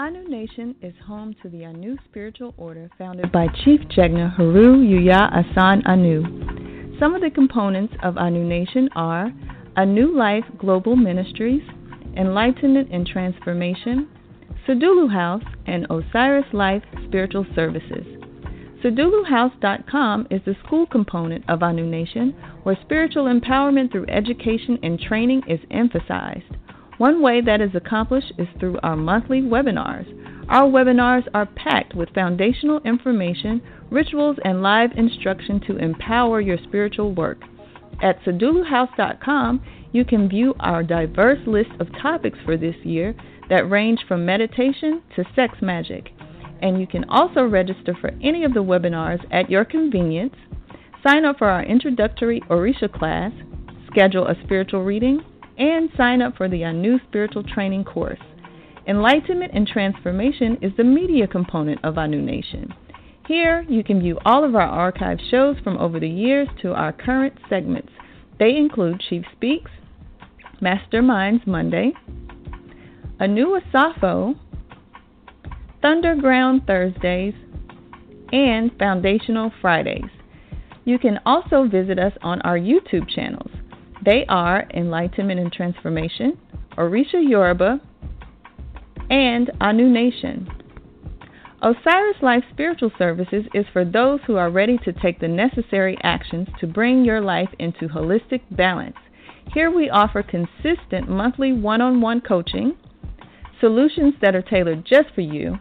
Anu Nation is home to the Anu spiritual order founded by Chief Jegna Haru Yuya Asan Anu. Some of the components of Anu Nation are Anu Life Global Ministries, Enlightenment and Transformation, Sadulu House, and Osiris Life Spiritual Services. SaduluHouse.com is the school component of Anu Nation, where spiritual empowerment through education and training is emphasized. One way that is accomplished is through our monthly webinars. Our webinars are packed with foundational information, rituals, and live instruction to empower your spiritual work. At SaduluHouse.com, you can view our diverse list of topics for this year that range from meditation to sex magic. And you can also register for any of the webinars at your convenience, sign up for our introductory Orisha class, schedule a spiritual reading, and sign up for the Anu Spiritual Training course. Enlightenment and Transformation is the media component of Anu Nation. Here, you can view all of our archived shows from over the years to our current segments. They include Chief Speaks, Masterminds Monday, Anu Asafo, Thunderground Thursdays, and Foundational Fridays. You can also visit us on our YouTube channels. They are Enlightenment and Transformation, Orisha Yoruba, and Anu Nation. Osiris Life Spiritual Services is for those who are ready to take the necessary actions to bring your life into holistic balance. Here we offer consistent monthly one on one coaching, solutions that are tailored just for you,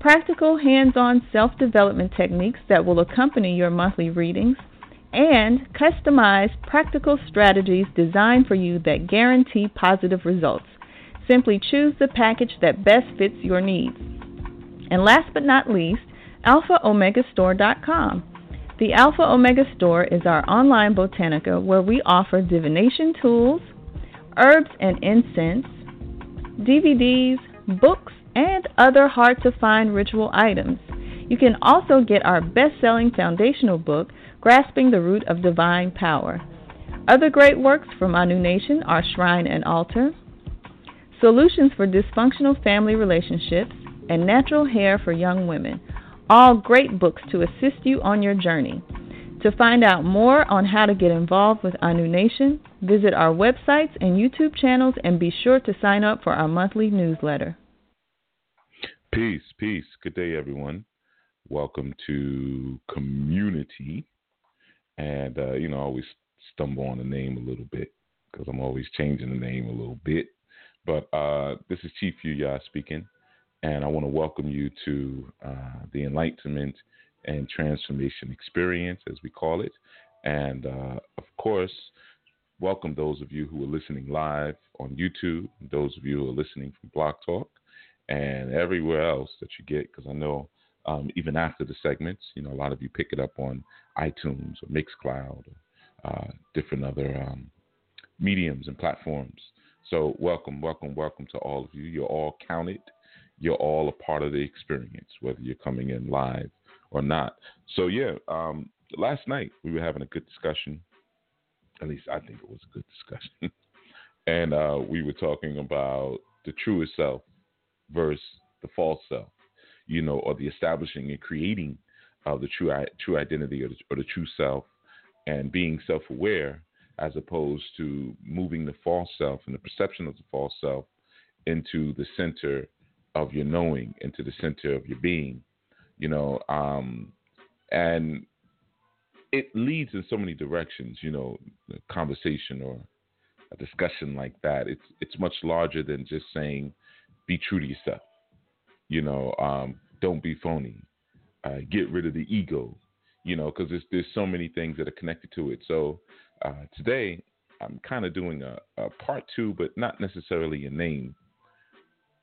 practical hands on self development techniques that will accompany your monthly readings and customized practical strategies designed for you that guarantee positive results. Simply choose the package that best fits your needs. And last but not least, AlphaOmegaStore.com. The Alpha Omega Store is our online botanica where we offer divination tools, herbs and incense, DVDs, books, and other hard to find ritual items. You can also get our best selling foundational book, Grasping the Root of Divine Power. Other great works from Anu Nation are Shrine and Altar, Solutions for Dysfunctional Family Relationships, and Natural Hair for Young Women. All great books to assist you on your journey. To find out more on how to get involved with Anu Nation, visit our websites and YouTube channels and be sure to sign up for our monthly newsletter. Peace, peace. Good day, everyone. Welcome to Community and uh, you know, I always stumble on the name a little bit because I'm always changing the name a little bit. But uh, this is Chief Yuya speaking, and I want to welcome you to uh, the Enlightenment and Transformation Experience, as we call it. And uh, of course, welcome those of you who are listening live on YouTube, those of you who are listening from BlogTalk, and everywhere else that you get, because I know um, even after the segments. You know, a lot of you pick it up on iTunes or Mixcloud or uh, different other um, mediums and platforms. So, welcome, welcome, welcome to all of you. You're all counted. You're all a part of the experience, whether you're coming in live or not. So, yeah, um, last night we were having a good discussion. At least I think it was a good discussion. and uh, we were talking about the truest self versus the false self you know, or the establishing and creating of the true true identity or the, or the true self, and being self-aware as opposed to moving the false self and the perception of the false self into the center of your knowing, into the center of your being, you know, um, and it leads in so many directions, you know, a conversation or a discussion like that. It's it's much larger than just saying be true to yourself. You know, um, don't be phony. Uh, get rid of the ego. You know, because there's there's so many things that are connected to it. So uh, today I'm kind of doing a, a, part two, but not necessarily a name.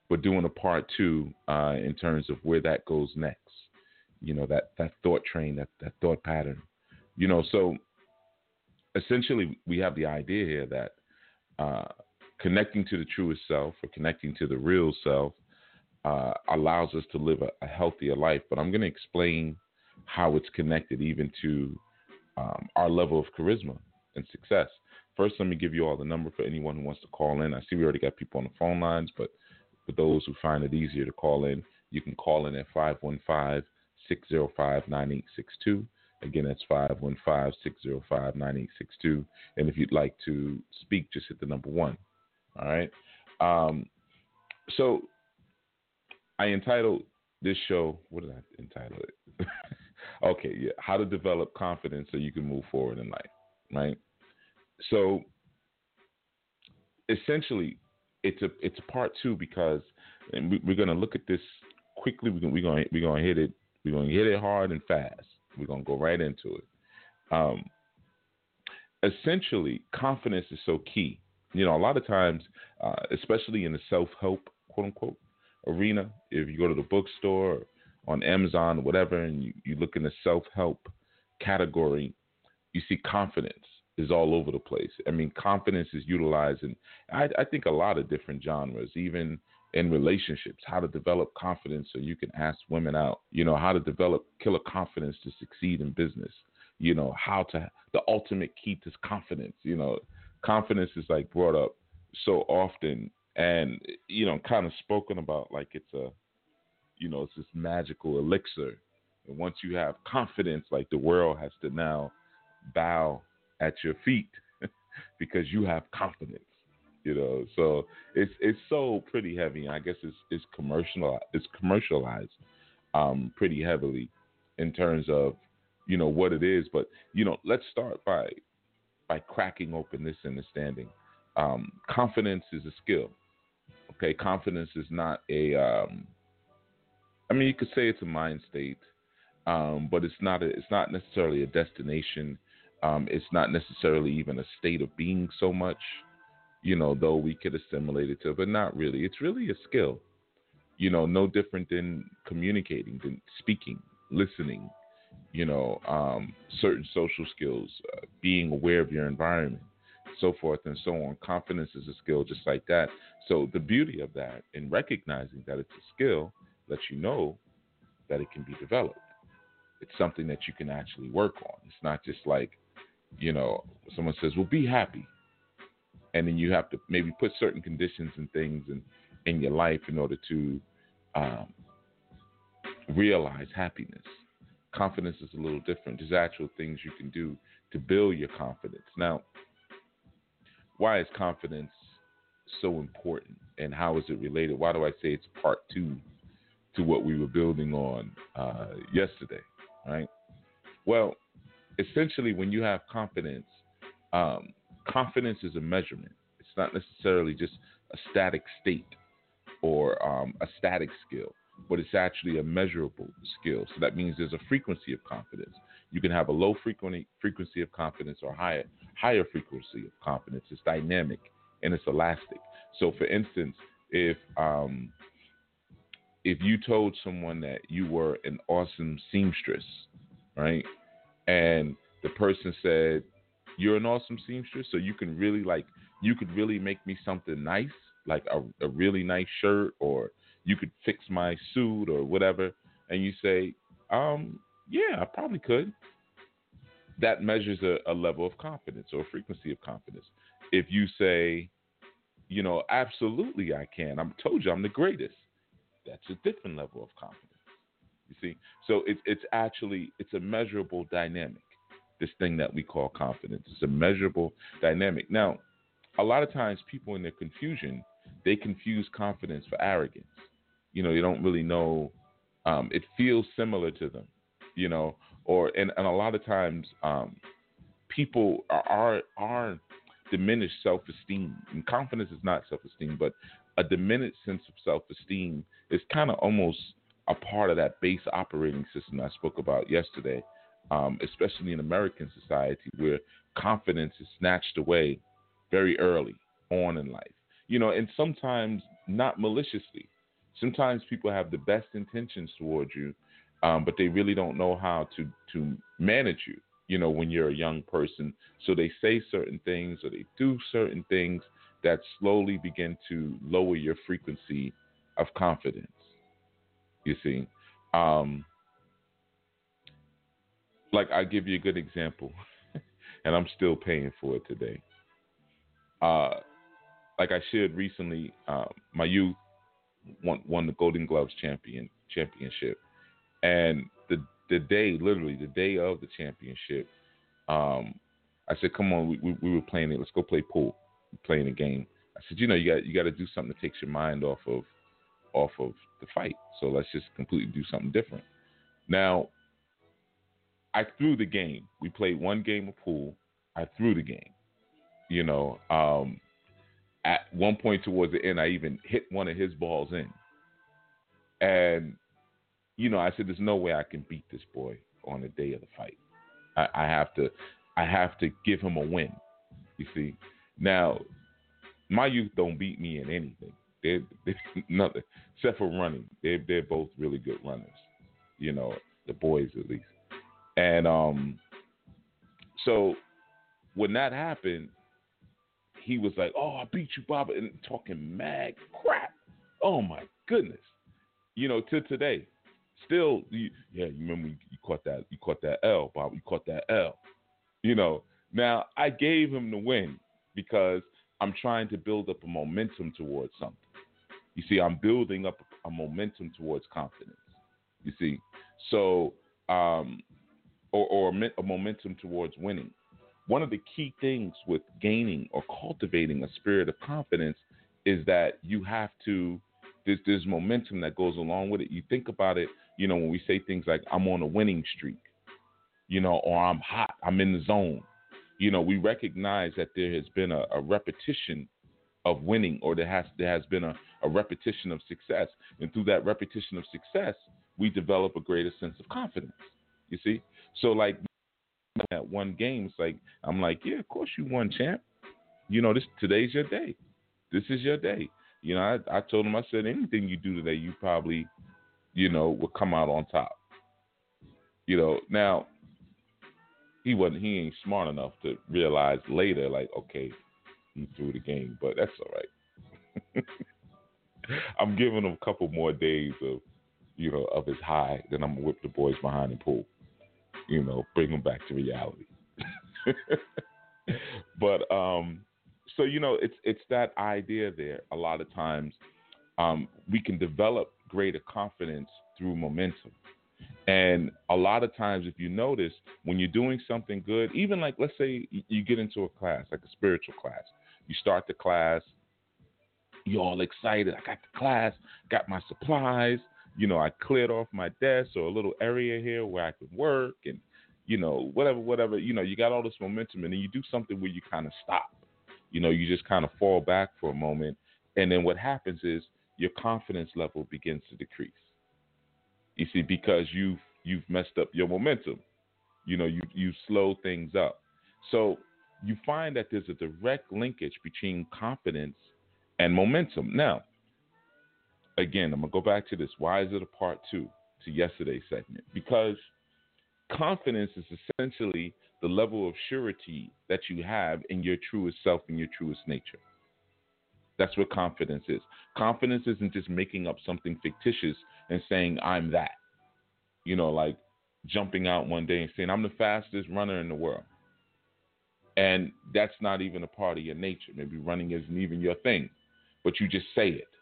But doing a part two uh, in terms of where that goes next. You know, that that thought train, that that thought pattern. You know, so essentially we have the idea here that uh, connecting to the truest self or connecting to the real self uh, allows us to live a, a healthier life. But I'm going to explain how it's connected even to um, our level of charisma and success. First, let me give you all the number for anyone who wants to call in. I see we already got people on the phone lines, but For those who find it easier to call in, you can call in at 515 605 9862. Again, that's 515 605 9862. And if you'd like to speak, just hit the number one. All right. Um, so I entitled this show, what did I entitle it? okay, yeah, how to develop confidence so you can move forward in life, right? So essentially, it's a it's part two because we, are going to look at this quickly. We're going we're we're going to hit it. We're going to hit it hard and fast. We're going to go right into it. Um, essentially, confidence is so key. You know, a lot of times, uh, especially in the self help quote unquote arena, if you go to the bookstore on Amazon whatever, and you, you look in the self help category, you see confidence is all over the place. I mean, confidence is utilized in, I, I think, a lot of different genres, even in relationships, how to develop confidence so you can ask women out, you know, how to develop killer confidence to succeed in business, you know, how to, the ultimate key to confidence, you know, confidence is like brought up so often and, you know, kind of spoken about like it's a, you know, it's this magical elixir. And once you have confidence, like the world has to now bow at your feet because you have confidence. You know, so it's it's so pretty heavy. I guess it's it's commercial it's commercialized um, pretty heavily in terms of you know what it is. But you know, let's start by by cracking open this understanding. Um, confidence is a skill. Okay, confidence is not a. Um, I mean, you could say it's a mind state, um, but it's not. A, it's not necessarily a destination. Um, it's not necessarily even a state of being so much, you know, though we could assimilate it to, but not really. It's really a skill, you know, no different than communicating, than speaking, listening, you know, um, certain social skills, uh, being aware of your environment, so forth and so on. Confidence is a skill just like that. So the beauty of that in recognizing that it's a skill lets you know that it can be developed. It's something that you can actually work on. It's not just like you know, someone says, "Well, be happy," and then you have to maybe put certain conditions and things in in your life in order to um, realize happiness. Confidence is a little different. There's actual things you can do to build your confidence. Now, why is confidence so important, and how is it related? Why do I say it's part two to what we were building on uh, yesterday? Right. Well, essentially, when you have confidence, um, confidence is a measurement. It's not necessarily just a static state or um, a static skill, but it's actually a measurable skill. So that means there's a frequency of confidence. You can have a low frequency frequency of confidence or higher higher frequency of confidence. It's dynamic and it's elastic. So, for instance, if um, if you told someone that you were an awesome seamstress, right? and the person said, "You're an awesome seamstress, so you can really like you could really make me something nice, like a, a really nice shirt, or you could fix my suit or whatever." And you say, "Um, yeah, I probably could." That measures a, a level of confidence or a frequency of confidence. If you say, you know, absolutely I can. I'm told you I'm the greatest. That's a different level of confidence. You see, so it's it's actually it's a measurable dynamic. This thing that we call confidence is a measurable dynamic. Now, a lot of times people in their confusion they confuse confidence for arrogance. You know, you don't really know. Um, it feels similar to them. You know, or and, and a lot of times um, people are, are are diminished self-esteem. And confidence is not self-esteem, but a diminished sense of self-esteem is kind of almost a part of that base operating system I spoke about yesterday, um, especially in American society where confidence is snatched away very early on in life. You know, and sometimes not maliciously. Sometimes people have the best intentions towards you, um, but they really don't know how to to manage you. You know, when you're a young person, so they say certain things or they do certain things that slowly begin to lower your frequency of confidence. You see, um, like I give you a good example, and I'm still paying for it today. Uh, like I shared recently, uh, my youth, won won the Golden Gloves champion championship, and the the day, literally the day of the championship, um, I said, "Come on, we, we, we were playing it. Let's go play pool, playing a game." I said, "You know, you got you got to do something that takes your mind off of off of the fight. So let's just completely do something different." Now, I threw the game. We played one game of pool. I threw the game. You know, um, at one point towards the end, I even hit one of his balls in. And, you know, I said, there's no way I can beat this boy on the day of the fight. I, I have to, I have to give him a win. You see, now my youth don't beat me in anything. They're, nothing except for running. They're they're both really good runners. You know, the boys at least. And um, so when that happened, he was like, "Oh, I beat you, Bob," and talking mad crap. Oh my goodness, you know, to today, still, you, yeah, you remember you, you caught that, you caught that L, Bob, you caught that L. You know, now I gave him the win because I'm trying to build up a momentum towards something. You see, I'm building up a momentum towards confidence. You see, so um, or, or a momentum towards winning one of the key things with gaining or cultivating a spirit of confidence is that you have to there's there's momentum that goes along with it. You think about it, you know, when we say things like I'm on a winning streak, you know, or I'm hot, I'm in the zone. You know, we recognize that there has been a, a repetition of winning or there has there has been a, a repetition of success. And through that repetition of success, we develop a greater sense of confidence. You see? So like that one game, it's like I'm like, yeah, of course you won, champ. You know, this today's your day. This is your day. You know, I, I told him, I said, anything you do today, you probably, you know, will come out on top. You know, now he wasn't, he ain't smart enough to realize later, like, okay, he threw the game, but that's all right. I'm giving him a couple more days of, you know, of his high. Then I'm gonna whip the boys behind the pool you know, bring them back to reality. but um, so you know, it's it's that idea there. A lot of times, um, we can develop greater confidence through momentum. And a lot of times, if you notice, when you're doing something good, even like let's say you get into a class, like a spiritual class, you start the class, you're all excited. I got the class, got my supplies, you know, I cleared off my desk or a little area here where I could work and, you know, whatever, whatever, you know, you got all this momentum and then you do something where you kind of stop. You know, you just kind of fall back for a moment. And then what happens is your confidence level begins to decrease. You see, because you've you've messed up your momentum. You know, you you slow things up. So you find that there's a direct linkage between confidence and momentum. Now, again, I'm gonna go back to this. Why is it a part two to yesterday's segment? Because confidence is essentially the level of surety that you have in your truest self and your truest nature. That's what confidence is. Confidence isn't just making up something fictitious and saying, I'm that. You know, like jumping out one day and saying, I'm the fastest runner in the world. And that's not even a part of your nature. Maybe running isn't even your thing, but you just say it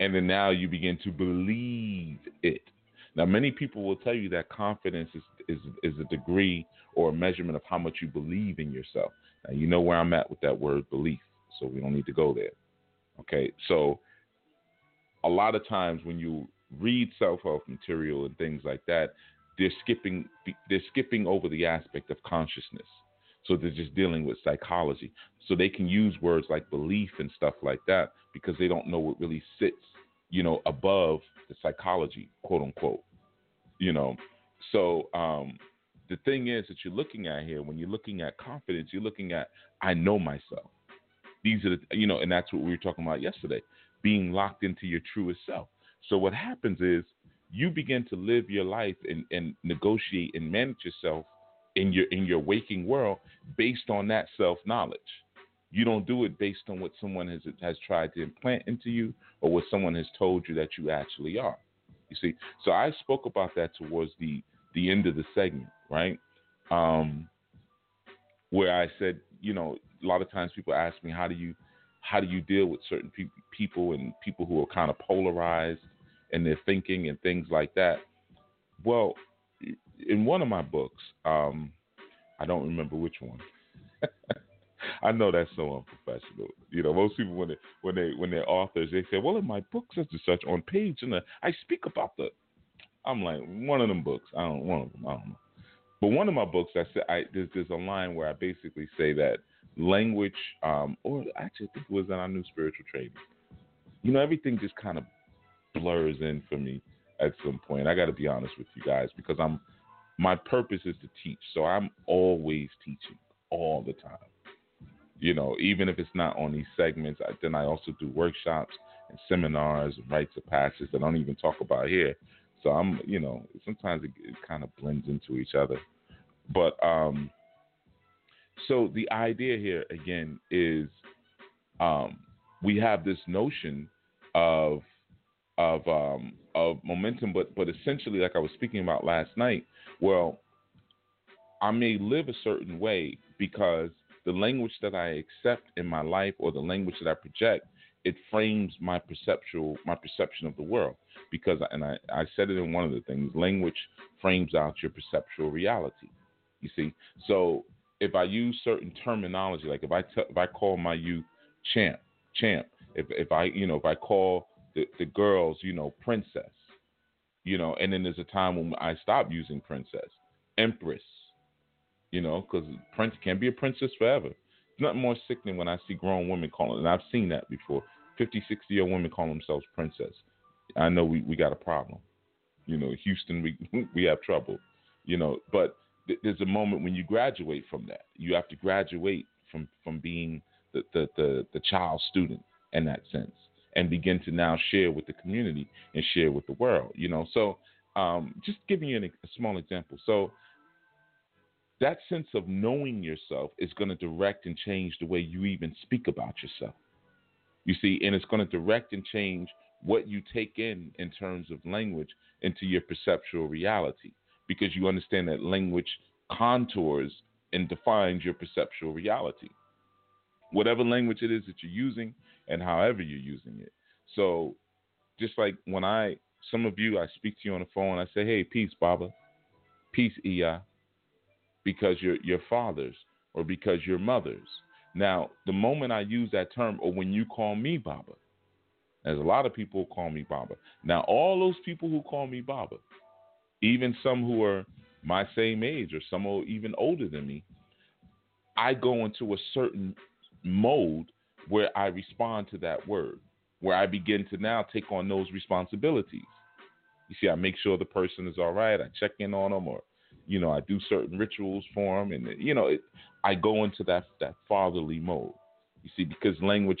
and then now you begin to believe it. Now, many people will tell you that confidence is, is, is a degree or a measurement of how much you believe in yourself. Now, you know where I'm at with that word belief, so we don't need to go there. Okay, so a lot of times when you read self-help material and things like that, they're skipping they're skipping over the aspect of consciousness. So they're just dealing with psychology. So they can use words like belief and stuff like that because they don't know what really sits you know, above the psychology, quote unquote. You know, so um, the thing is that you're looking at here when you're looking at confidence, you're looking at I know myself. These are the you know, and that's what we were talking about yesterday, being locked into your truest self. So what happens is you begin to live your life and, and negotiate and manage yourself in your in your waking world based on that self knowledge. You don't do it based on what someone has has tried to implant into you or what someone has told you that you actually are. You see, so I spoke about that towards the the end of the segment, right? Um, where I said, you know, a lot of times people ask me, how do you how do you deal with certain pe- people and people who are kind of polarized in their thinking and things like that. Well, in one of my books, um, I don't remember which one. I know that's so unprofessional. You know, most people when they when they when they're authors, they say, "Well, in my book such and such on page and I speak about the." I'm like one of them books. I don't one of them. I don't know. But one of my books, I said I, there's, there's a line where I basically say that language, um, or actually I think it was in Anu spiritual training. You know, everything just kind of blurs in for me at some point. I got to be honest with you guys because I'm my purpose is to teach, so I'm always teaching all the time. You know, even if it's not on these segments, I, then I also do workshops and seminars and rites of passage that I don't even talk about here. So I'm, you know, sometimes it, it kind of blends into each other. But um, so the idea here again is um, we have this notion of of um, of momentum, but but essentially, like I was speaking about last night, well, I may live a certain way because the language that I accept in my life or the language that I project, it frames my perceptual my perception of the world. Because and I, I said it in one of the things, language frames out your perceptual reality. You see, so if I use certain terminology, like if I t- if I call my youth champ, champ, if if I you know if I call the, the girls you know princess, you know, and then there's a time when I stop using princess, empress, you know, because prince can't be a princess forever. It's nothing more sickening when I see grown women calling, and I've seen that before. 50, 60 year old women call themselves princess. I know we, we got a problem. You know, Houston, we we have trouble. You know, but there's a moment when you graduate from that. You have to graduate from from being the the the, the child student in that sense, and begin to now share with the community and share with the world. You know, so um, just giving you an, a small example. So that sense of knowing yourself is going to direct and change the way you even speak about yourself. You see, and it's going to direct and change what you take in in terms of language into your perceptual reality because you understand that language contours and defines your perceptual reality. Whatever language it is that you're using and however you're using it. So, just like when I, some of you, I speak to you on the phone, I say, hey, peace, Baba. Peace, Iya. Because you're your fathers or because you're mothers. Now, the moment I use that term, or when you call me Baba, there's a lot of people call me Baba. Now, all those people who call me Baba, even some who are my same age or some are even older than me, I go into a certain mode where I respond to that word, where I begin to now take on those responsibilities. You see, I make sure the person is all right. I check in on them, or you know, I do certain rituals for them, and you know, it, I go into that that fatherly mode. You see, because language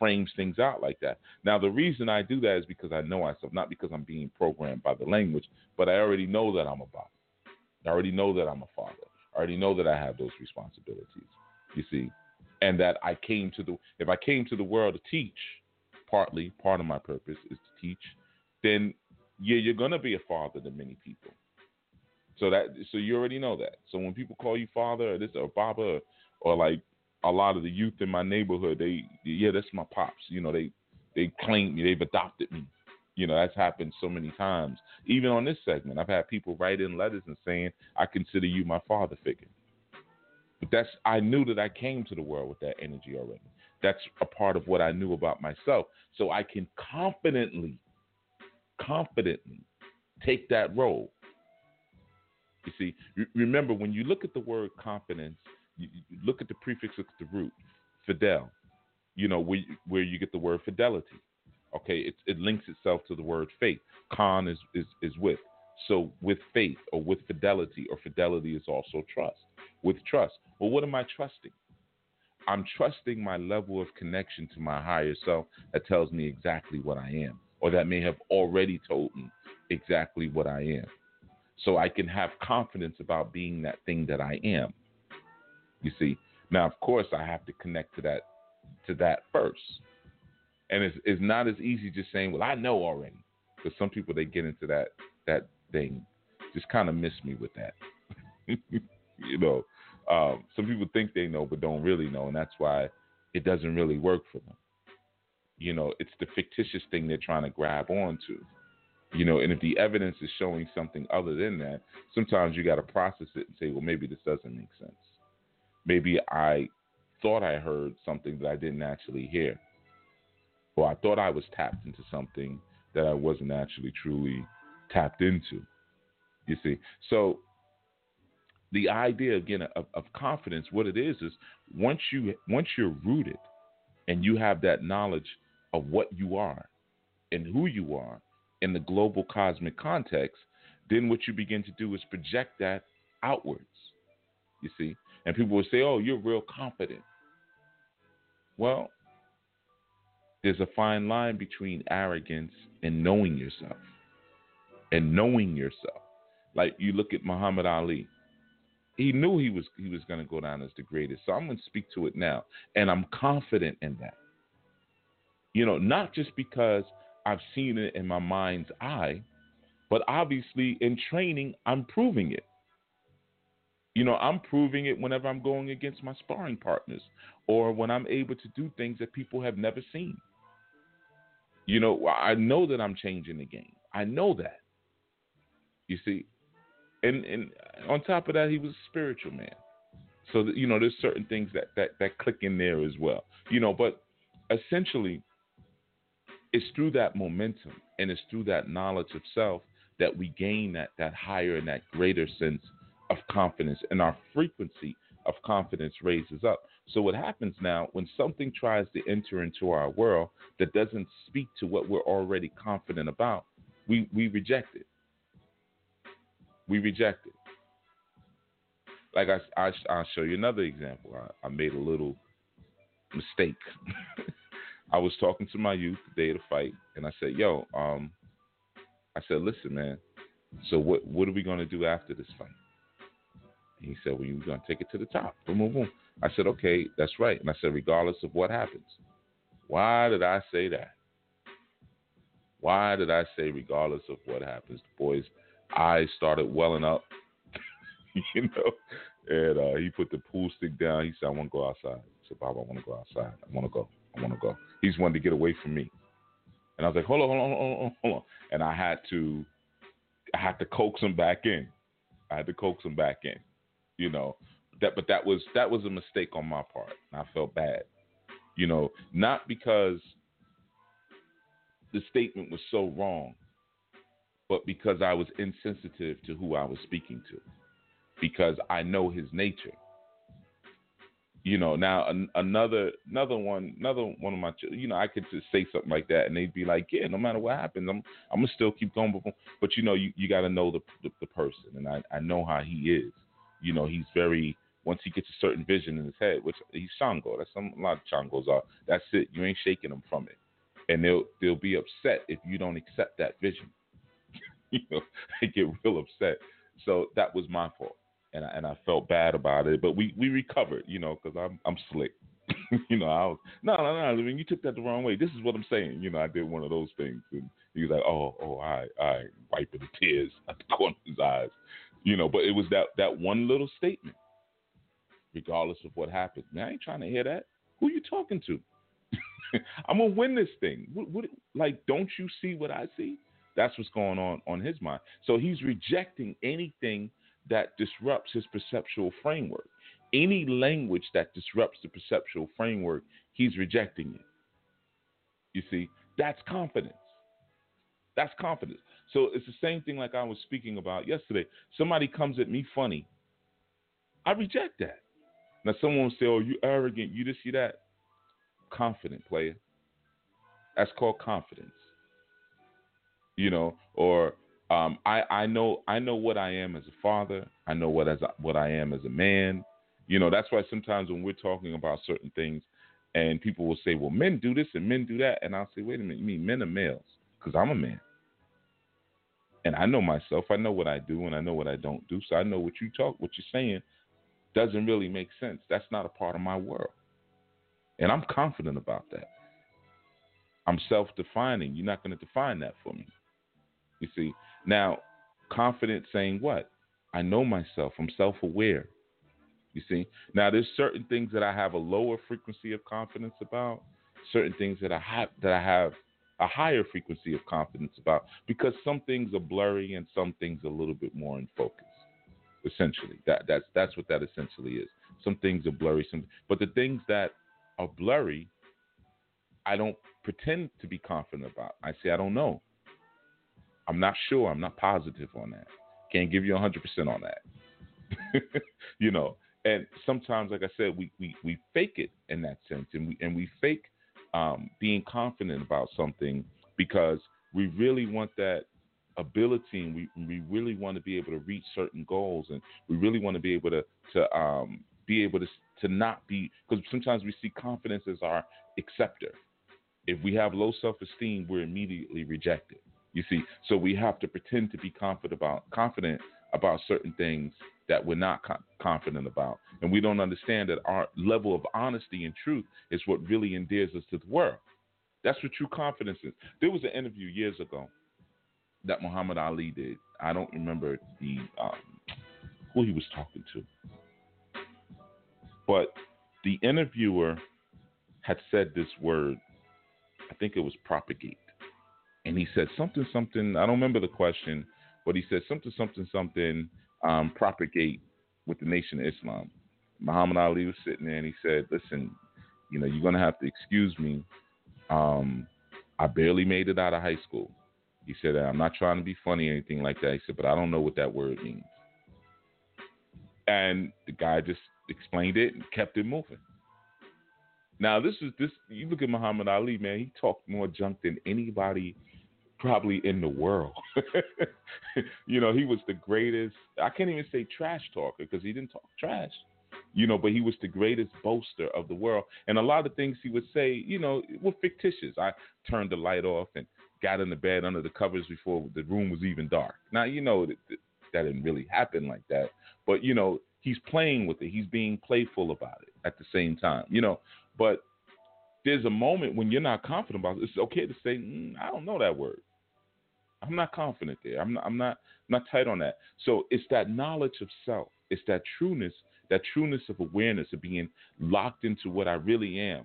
frames things out like that. Now, the reason I do that is because I know myself, not because I'm being programmed by the language, but I already know that I'm a father. I already know that I'm a father. I already know that I have those responsibilities. You see, and that I came to the if I came to the world to teach, partly part of my purpose is to teach, then yeah, you're gonna be a father to many people. So that so you already know that. So when people call you father or this or Baba or, or like a lot of the youth in my neighborhood, they yeah, that's my pops. You know, they they claim me, they've adopted me. You know, that's happened so many times. Even on this segment, I've had people write in letters and saying, I consider you my father figure. But that's I knew that I came to the world with that energy already. That's a part of what I knew about myself. So I can confidently, confidently take that role. You see, remember when you look at the word confidence, you, look at the prefix, at the root, fidel. You know where where you get the word fidelity. Okay, it it links itself to the word faith. Con is is is with. So with faith or with fidelity or fidelity is also trust. With trust, well, what am I trusting? I'm trusting my level of connection to my higher self that tells me exactly what I am, or that may have already told me exactly what I am. So I can have confidence about being that thing that I am. You see, now of course I have to connect to that to that first, and it's it's not as easy just saying, "Well, I know already," because some people they get into that that thing, just kind of miss me with that. you know, um, some people think they know but don't really know, and that's why it doesn't really work for them. You know, it's the fictitious thing they're trying to grab onto. You know, and if the evidence is showing something other than that, sometimes you got to process it and say, well, maybe this doesn't make sense. Maybe I thought I heard something that I didn't actually hear. Or I thought I was tapped into something that I wasn't actually truly tapped into. You see? So the idea again of, of confidence, what it is is once you once you're rooted and you have that knowledge of what you are and who you are in the global cosmic context, then what you begin to do is project that outwards. You see? And people will say, Oh, you're real confident. Well, there's a fine line between arrogance and knowing yourself. And knowing yourself. Like you look at Muhammad Ali. He knew he was he was going to go down as the greatest. So I'm going to speak to it now, and I'm confident in that. You know, not just because I've seen it in my mind's eye, but obviously in training, I'm proving it. You know, I'm proving it whenever I'm going against my sparring partners or when I'm able to do things that people have never seen. You know, I know that I'm changing the game. I know that. You see, and and on top of that, he was a spiritual man. So you know, there's certain things that that that click in there as well. You know, but essentially, it's through that momentum and it's through that knowledge of self that we gain that that higher and that greater sense of confidence and our frequency of confidence raises up. So what happens now when something tries to enter into our world that doesn't speak to what we're already confident about, we we reject it. We reject it. Like I, I I'll show you another example. I, I made a little mistake. I was talking to my youth the day of the fight, and I said, "Yo, um, I said, listen, man. So what what are we gonna do after this fight?" And he said, "Well, you're gonna take it to the top." Boom, boom, boom. I said, "Okay, that's right." And I said, "Regardless of what happens." Why did I say that? Why did I say regardless of what happens? The boy's eyes started welling up, you know. And uh, he put the pool stick down. He said, "I want to go outside." I said, "Bob, I want to go outside. I want to go." I want to go. He's wanted to get away from me. And I was like, hold on, hold on, hold on, hold on. And I had to, I had to coax him back in. I had to coax him back in. You know, that, but that was that was a mistake on my part. And I felt bad. You know, not because the statement was so wrong, but because I was insensitive to who I was speaking to. Because I know his nature you know now an, another another one another one of my you know i could just say something like that and they'd be like yeah no matter what happens i'm i'm gonna still keep going. But, but you know you, you got to know the, the, the person and i i know how he is. You know he's very once he gets a certain vision in his head which he's shango that's some a lot of changos are that's it you ain't shaking him from it. And they'll they'll be upset if you don't accept that vision. You know they get real upset. So that was my fault and I, and I felt bad about it. But we we recovered, you know, because I'm I'm slick. you know, I was no no no. I mean, you took that the wrong way. This is what I'm saying. You know, I did one of those things, and he was like, oh oh, I I wiping the tears at the corner of his eyes, you know. But it was that that one little statement. Regardless of what happened. man, I ain't trying to hear that. Who you talking to? I'm gonna win this thing. What, what, like, don't you see what I see? That's what's going on on his mind. So he's rejecting anything that disrupts his perceptual framework. Any language that disrupts the perceptual framework, he's rejecting it. You see, that's confidence. That's confidence. So it's the same thing like I was speaking about yesterday. Somebody comes at me funny. I reject that. Now someone will say, Oh, you arrogant, you just see that. Confident player. That's called confidence. You know, or um, I, I know I know what I am as a father. I know what as what I am as a man. You know that's why sometimes when we're talking about certain things, and people will say, "Well, men do this and men do that," and I'll say, "Wait a minute, you mean men are males?" Because I'm a man, and I know myself. I know what I do, and I know what I don't do. So I know what you talk, what you're saying, doesn't really make sense. That's not a part of my world, and I'm confident about that. I'm self-defining. You're not going to define that for me. You see, now, confident saying what? I know myself. I'm self aware. You see? Now there's certain things that I have a lower frequency of confidence about, certain things that I have that I have a higher frequency of confidence about because some things are blurry and some things a little bit more in focus. Essentially, that that's that's what that essentially is. Some things are blurry, some but the things that are blurry, I don't pretend to be confident about. I say I don't know. I'm not sure. I'm not positive on that. Can't give you 100% on that. you know, and sometimes, like I said, we, we, we fake it in that sense, and we and we fake um, being confident about something because we really want that ability, and we we really want to be able to reach certain goals, and we really want to be able to to um, be able to to not be because sometimes we see confidence as our acceptor. If we have low self esteem, we're immediately rejected. You see, so we have to pretend to be confident about confident about certain things that we're not co- confident about, and we don't understand that our level of honesty and truth is what really endears us to the world. That's what true confidence is. There was an interview years ago that Muhammad Ali did. I don't remember the um, who he was talking to, but the interviewer had said this word. I think it was propagate and he said something, something. I don't remember the question, but he said something, something, something. Um, propagate with the Nation of Islam. Muhammad Ali was sitting there, and he said, "Listen, you know, you're gonna have to excuse me. Um, I barely made it out of high school." He said, "I'm not trying to be funny or anything like that." He said, "But I don't know what that word means." And the guy just explained it and kept it moving. Now this is this. You look at Muhammad Ali, man. He talked more junk than anybody probably in the world. you know, he was the greatest. I can't even say trash talker because he didn't talk trash. You know, but he was the greatest boaster of the world. And a lot of things he would say, you know, were fictitious. I turned the light off and got in the bed under the covers before the room was even dark. Now, you know, that, that didn't really happen like that. But, you know, he's playing with it. He's being playful about it at the same time, you know. But there's a moment when you're not confident about it. It's okay to say, mm, I don't know that word. I'm not confident there. I'm not, I'm not I'm not tight on that. So it's that knowledge of self. It's that trueness, that trueness of awareness of being locked into what I really am,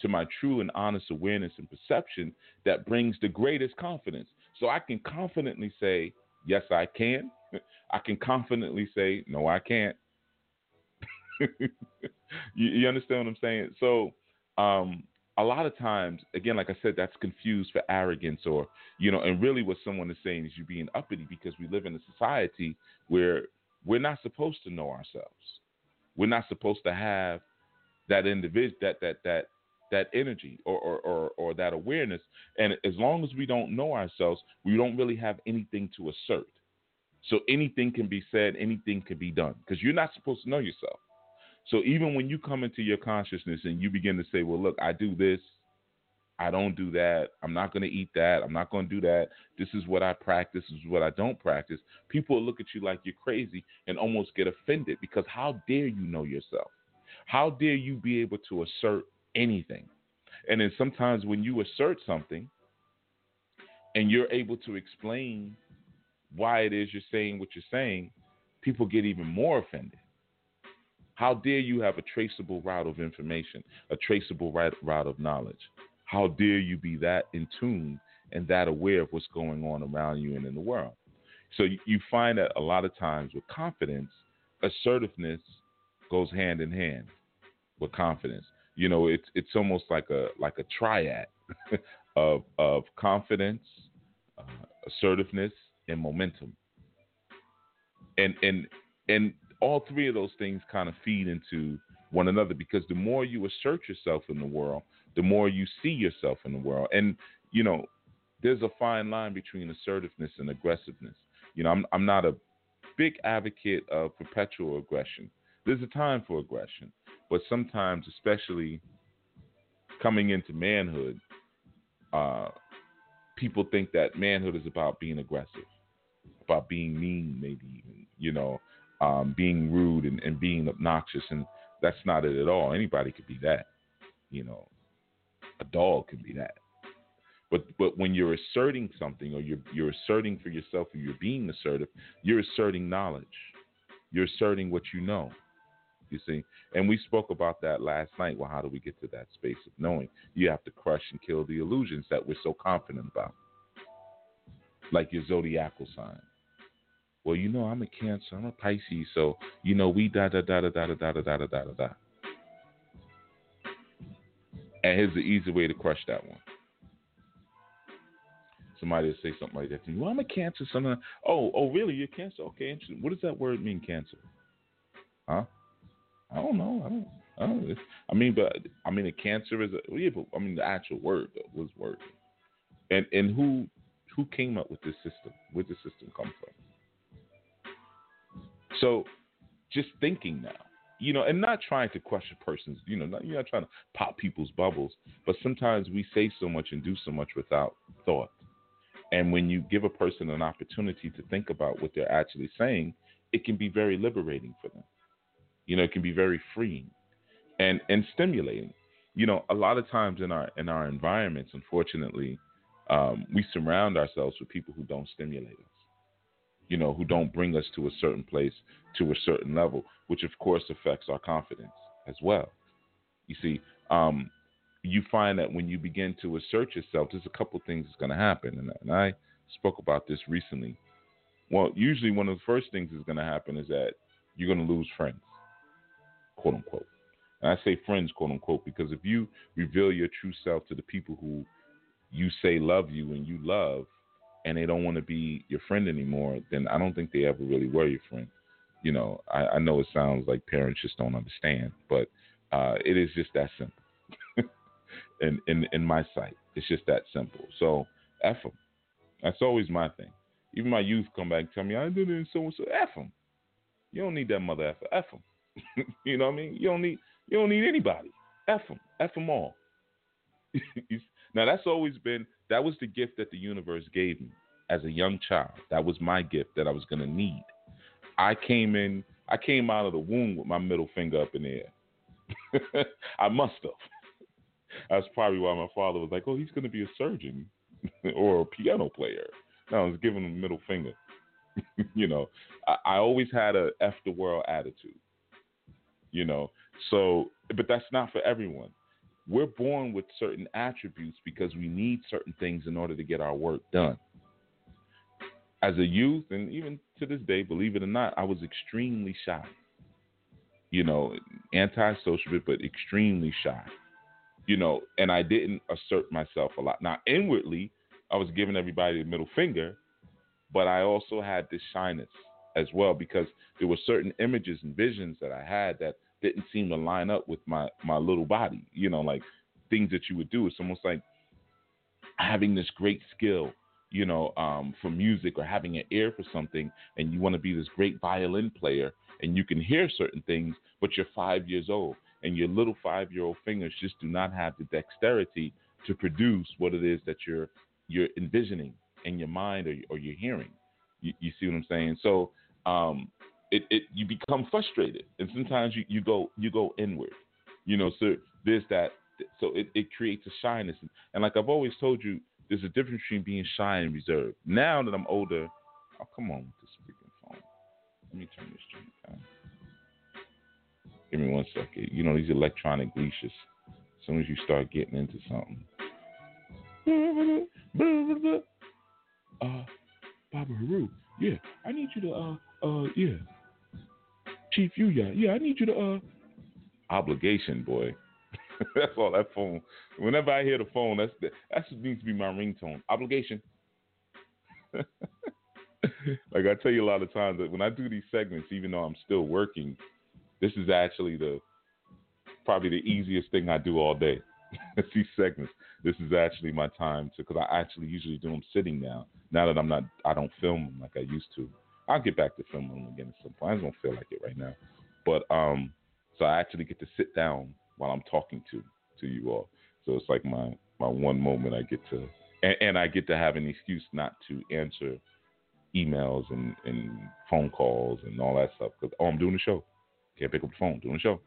to my true and honest awareness and perception that brings the greatest confidence. So I can confidently say, yes, I can. I can confidently say, no, I can't. you, you, understand what I'm saying? So um, a lot of times, again, like I said, that's confused for arrogance or, you know, and really what someone is saying is you're being uppity because we live in a society where we're not supposed to know ourselves. We're not supposed to have that individual, that, that, that, that energy or, or, or, or that awareness. And as long as we don't know ourselves, we don't really have anything to assert. So anything can be said, anything can be done because you're not supposed to know yourself. So even when you come into your consciousness and you begin to say, well, look, I do this, I don't do that, I'm not going to eat that, I'm not going to do that, this is what I practice, this is what I don't practice, people look at you like you're crazy and almost get offended because how dare you know yourself? How dare you be able to assert anything? And then sometimes when you assert something and you're able to explain why it is you're saying what you're saying, people get even more offended. How dare you have a traceable route of information, a traceable route of knowledge? How dare you be that in tune and that aware of what's going on around you and in the world? So you find that a lot of times with confidence, assertiveness goes hand in hand with confidence. You know, it's it's almost like a like a triad of of confidence, uh, assertiveness, and momentum. And and and all three of those things kind of feed into one another because the more you assert yourself in the world, the more you see yourself in the world. And, you know, there's a fine line between assertiveness and aggressiveness. You know, I'm, I'm not a big advocate of perpetual aggression. There's a time for aggression, but sometimes, especially coming into manhood, uh, people think that manhood is about being aggressive, about being mean, maybe even, you know, um, being rude and, and being obnoxious, and that's not it at all. Anybody could be that, you know. A dog can be that. But but when you're asserting something, or you're you're asserting for yourself, or you're being assertive, you're asserting knowledge. You're asserting what you know. You see, and we spoke about that last night. Well, how do we get to that space of knowing? You have to crush and kill the illusions that we're so confident about, like your zodiacal sign. Well, you know, I'm a Cancer, I'm a Pisces, so you know, we da da da da da da da da da da da da. And here's the easy way to crush that one. Somebody will say something like that to you. Well, I'm a Cancer, something. Oh, oh, really? You're Cancer? Okay, interesting. What does that word mean, Cancer? Huh? I don't know. I don't. I, don't, I mean, but I mean, a cancer is a. Yeah, but, I mean, the actual word though was word. And and who who came up with this system? Where did the system come from? So, just thinking now, you know, and not trying to question persons, you know, not, you're not trying to pop people's bubbles, but sometimes we say so much and do so much without thought. And when you give a person an opportunity to think about what they're actually saying, it can be very liberating for them. You know, it can be very freeing and and stimulating. You know, a lot of times in our in our environments, unfortunately, um, we surround ourselves with people who don't stimulate us you know, who don't bring us to a certain place, to a certain level, which of course affects our confidence as well. You see, um, you find that when you begin to assert yourself, there's a couple things that's going to happen, and, and I spoke about this recently. Well, usually one of the first things that's going to happen is that you're going to lose friends, quote unquote. And I say friends, quote unquote, because if you reveal your true self to the people who you say love you and you love, and they don't want to be your friend anymore, then I don't think they ever really were your friend. You know, I, I know it sounds like parents just don't understand, but uh, it is just that simple. in, in in my sight, it's just that simple. So f them. That's always my thing. Even my youth come back and tell me I did it so and so. F them. You don't need that mother effer. F them. you know what I mean? You don't need you don't need anybody. F them. F them all. now that's always been that was the gift that the universe gave me as a young child. That was my gift that I was going to need. I came in, I came out of the womb with my middle finger up in the air. I must have. That's probably why my father was like, "Oh, he's going to be a surgeon or a piano player." No, I was giving him middle finger. you know, I, I always had a f the world attitude. You know, so but that's not for everyone we're born with certain attributes because we need certain things in order to get our work done. As a youth, and even to this day, believe it or not, I was extremely shy. You know, antisocial, but extremely shy. You know, and I didn't assert myself a lot. Now, inwardly, I was giving everybody the middle finger, but I also had this shyness as well because there were certain images and visions that I had that didn't seem to line up with my my little body. You know, like things that you would do. It's almost like having this great skill, you know, um, for music or having an ear for something, and you want to be this great violin player, and you can hear certain things, but you're five years old, and your little five year old fingers just do not have the dexterity to produce what it is that you're you're envisioning in your mind or, or you're hearing. You, you see what I'm saying? So um, it, it you become frustrated, and sometimes you, you go you go inward. You know, so there's that. So it, it creates a shyness, and like I've always told you, there's a difference between being shy and reserved. Now that I'm older, oh come on with this freaking phone. Let me turn this down. Give me one second. You know these electronic leashes. As soon as you start getting into something. Uh, Baba Haru, yeah, I need you to, uh, uh, yeah, Chief, you yeah, yeah, I need you to uh obligation, boy. that's all that phone. Whenever I hear the phone, that's that needs to be my ringtone. Obligation. like I tell you a lot of times that when I do these segments, even though I'm still working, this is actually the probably the easiest thing I do all day. these segments. This is actually my time to because I actually usually do them sitting now. Now that I'm not, I don't film them like I used to. I'll get back to them again at some point. I just don't feel like it right now. But um, so I actually get to sit down while I'm talking to to you all. So it's like my my one moment I get to, and, and I get to have an excuse not to answer emails and, and phone calls and all that stuff because oh I'm doing the show, can't pick up the phone, doing the show.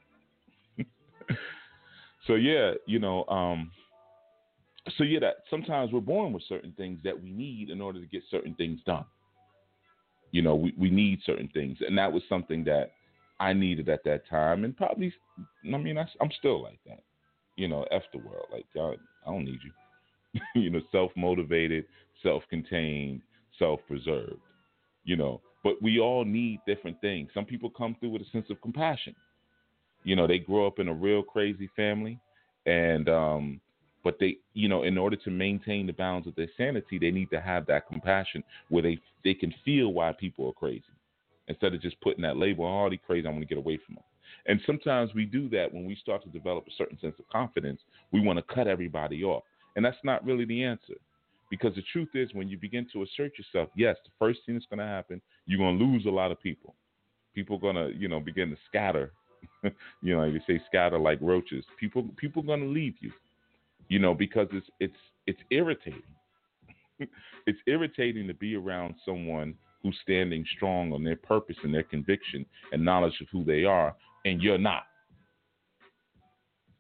so yeah, you know, um, so yeah, that sometimes we're born with certain things that we need in order to get certain things done. You know, we, we need certain things. And that was something that I needed at that time, and probably, I mean, I, am still like that. You know, f the world. Like, I, I don't need you. you know, self motivated, self contained, self preserved. You know, but we all need different things. Some people come through with a sense of compassion. You know, they grow up in a real crazy family, and um, but they, you know, in order to maintain the bounds of their sanity, they need to have that compassion where they they can feel why people are crazy instead of just putting that label, oh, they crazy, I want to get away from them. And sometimes we do that when we start to develop a certain sense of confidence. We want to cut everybody off. And that's not really the answer. Because the truth is, when you begin to assert yourself, yes, the first thing that's going to happen, you're going to lose a lot of people. People are going to, you know, begin to scatter. you know, you say scatter like roaches. People, people are going to leave you. You know, because it's it's it's irritating. it's irritating to be around someone who's standing strong on their purpose and their conviction and knowledge of who they are, and you're not.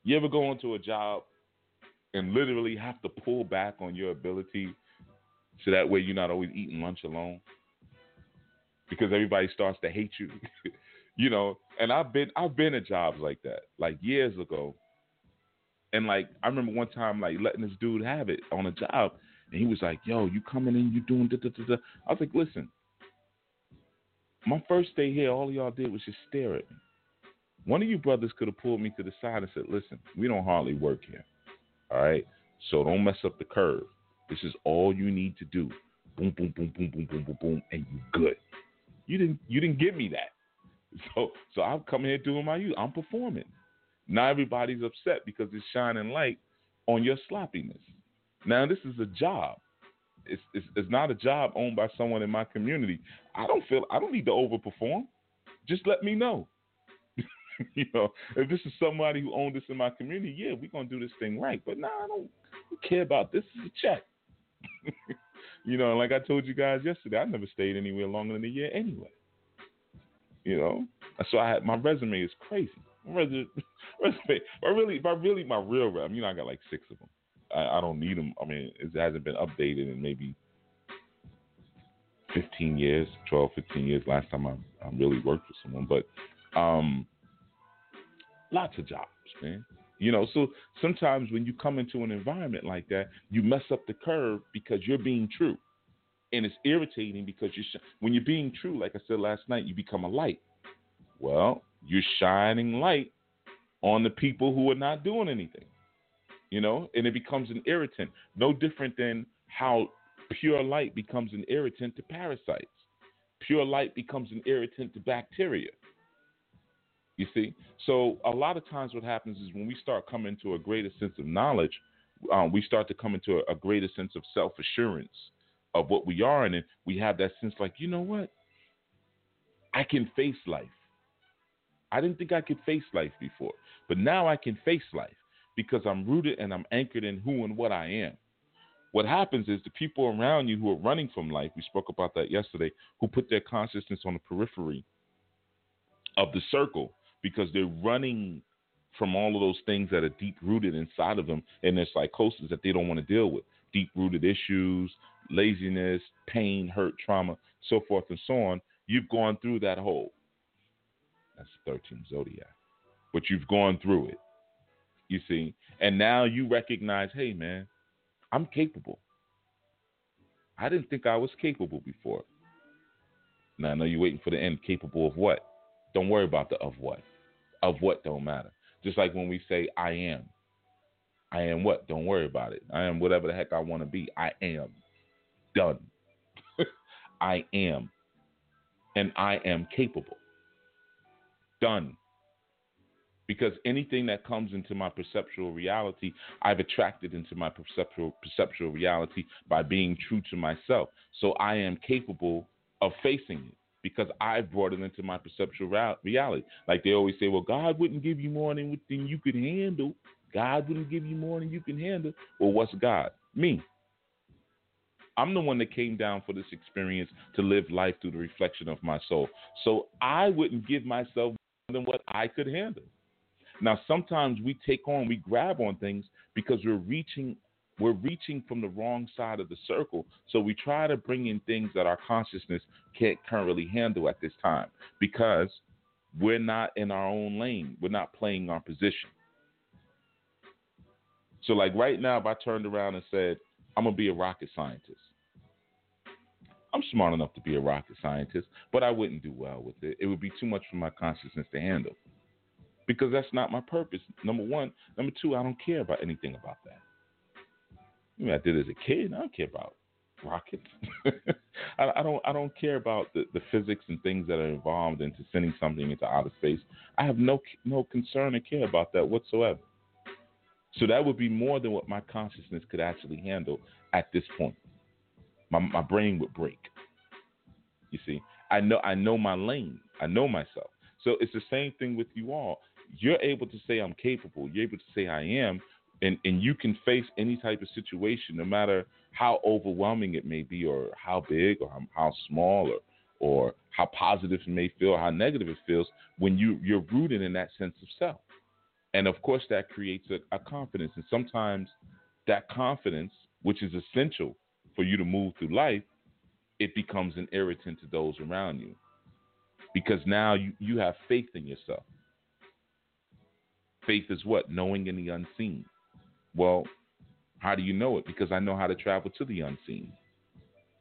You ever go into a job and literally have to pull back on your ability so that way you're not always eating lunch alone? Because everybody starts to hate you. you know, and I've been I've been at jobs like that, like years ago. And like I remember one time like letting this dude have it on a job and he was like, Yo, you coming in, you doing da da da da I was like, Listen, my first day here, all y'all did was just stare at me. One of you brothers could have pulled me to the side and said, Listen, we don't hardly work here. All right. So don't mess up the curve. This is all you need to do. Boom, boom, boom, boom, boom, boom, boom, boom, and you good. You didn't you didn't give me that. So so I'm coming here doing my you. I'm performing. Now everybody's upset because it's shining light on your sloppiness. Now this is a job. It's, it's, it's not a job owned by someone in my community. I don't feel I don't need to overperform. Just let me know. you know, if this is somebody who owned this in my community, yeah, we're gonna do this thing right. But nah, I don't care about this. Is a check. you know, like I told you guys yesterday, I never stayed anywhere longer than a year anyway. You know, so I had my resume is crazy. Resume, but really, but really, my real resume. You know, I got like six of them. I, I don't need them. I mean, it hasn't been updated in maybe 15 years, 12, 15 years. Last time I, I really worked with someone, but um, lots of jobs, man. You know, so sometimes when you come into an environment like that, you mess up the curve because you're being true, and it's irritating because you're sh- when you're being true. Like I said last night, you become a light. Well, you're shining light on the people who are not doing anything you know, and it becomes an irritant. No different than how pure light becomes an irritant to parasites. Pure light becomes an irritant to bacteria. You see? So, a lot of times, what happens is when we start coming to a greater sense of knowledge, um, we start to come into a, a greater sense of self assurance of what we are. And we have that sense like, you know what? I can face life. I didn't think I could face life before, but now I can face life because I'm rooted and I'm anchored in who and what I am. What happens is the people around you who are running from life, we spoke about that yesterday, who put their consciousness on the periphery of the circle because they're running from all of those things that are deep rooted inside of them and their psychosis that they don't want to deal with. Deep rooted issues, laziness, pain, hurt, trauma, so forth and so on. You've gone through that hole. That's 13 zodiac. But you've gone through it. You see, and now you recognize, hey man, I'm capable. I didn't think I was capable before. Now I know you're waiting for the end. Capable of what? Don't worry about the of what. Of what don't matter. Just like when we say I am. I am what? Don't worry about it. I am whatever the heck I want to be. I am. Done. I am. And I am capable. Done because anything that comes into my perceptual reality, I've attracted into my perceptual perceptual reality by being true to myself. So I am capable of facing it because I brought it into my perceptual reality. Like they always say, well, God wouldn't give you more than, you could handle. God wouldn't give you more than you can handle. Well, what's God? Me. I'm the one that came down for this experience to live life through the reflection of my soul. So I wouldn't give myself than what I could handle. Now, sometimes we take on, we grab on things because we're reaching, we're reaching from the wrong side of the circle. So we try to bring in things that our consciousness can't currently handle at this time because we're not in our own lane. We're not playing our position. So, like right now, if I turned around and said, I'm going to be a rocket scientist, I'm smart enough to be a rocket scientist, but I wouldn't do well with it. It would be too much for my consciousness to handle because that's not my purpose. Number one. Number two, I don't care about anything about that. I mean, I did as a kid. I don't care about rockets. I, I, don't. I don't care about the, the physics and things that are involved into sending something into outer space. I have no no concern or care about that whatsoever. So that would be more than what my consciousness could actually handle at this point. My my brain would break. You see, I know I know my lane. I know myself. So it's the same thing with you all. You're able to say I'm capable. You're able to say I am, and and you can face any type of situation, no matter how overwhelming it may be, or how big, or how, how small, or or how positive it may feel, or how negative it feels, when you you're rooted in that sense of self, and of course that creates a, a confidence, and sometimes that confidence, which is essential for you to move through life, it becomes an irritant to those around you, because now you you have faith in yourself. Faith is what knowing in the unseen. Well, how do you know it? Because I know how to travel to the unseen.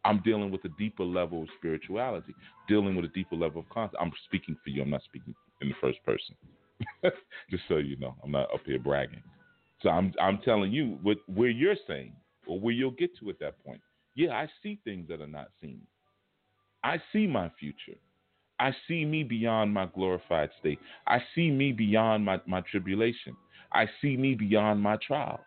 I'm dealing with a deeper level of spirituality, dealing with a deeper level of concept. I'm speaking for you. I'm not speaking in the first person. Just so you know, I'm not up here bragging. So I'm I'm telling you what where you're saying or where you'll get to at that point. Yeah, I see things that are not seen. I see my future. I see me beyond my glorified state. I see me beyond my, my tribulation. I see me beyond my trials.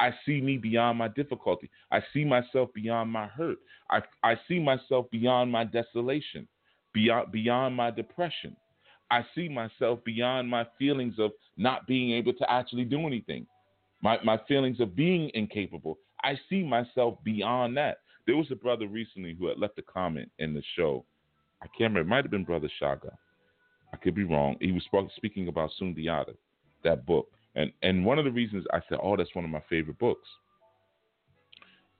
I see me beyond my difficulty. I see myself beyond my hurt. I, I see myself beyond my desolation, beyond, beyond my depression. I see myself beyond my feelings of not being able to actually do anything, my, my feelings of being incapable. I see myself beyond that. There was a brother recently who had left a comment in the show. I can't remember. It might have been Brother Shaga. I could be wrong. He was speaking about Sundiata, that book. And and one of the reasons I said, oh, that's one of my favorite books.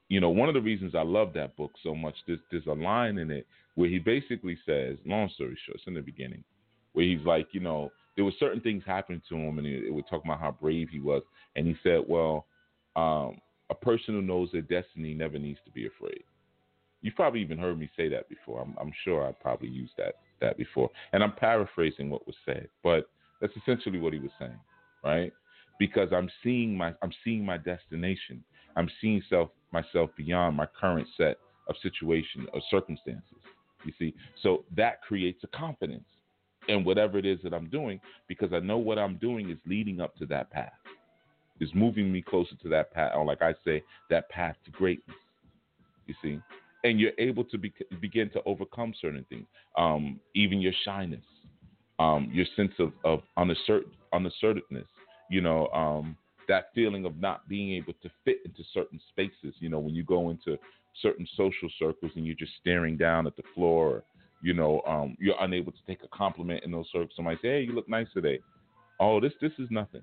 You know, one of the reasons I love that book so much, there's there's a line in it where he basically says, long story short, it's in the beginning, where he's like, you know, there were certain things happening to him, and it, it would talk about how brave he was, and he said, well, um, a person who knows their destiny never needs to be afraid. You've probably even heard me say that before. I'm, I'm sure I probably used that that before, and I'm paraphrasing what was said, but that's essentially what he was saying, right? because I'm seeing my I'm seeing my destination. I'm seeing self myself beyond my current set of situation or circumstances. You see, so that creates a confidence in whatever it is that I'm doing because I know what I'm doing is leading up to that path. Is moving me closer to that path, or like I say, that path to greatness. You see, and you're able to be, begin to overcome certain things, um, even your shyness, um, your sense of, of unassertive, unassertiveness, you know, um, that feeling of not being able to fit into certain spaces. You know, when you go into certain social circles and you're just staring down at the floor, or, you know, um, you're unable to take a compliment in those circles. Somebody say, "Hey, you look nice today." Oh, this this is nothing.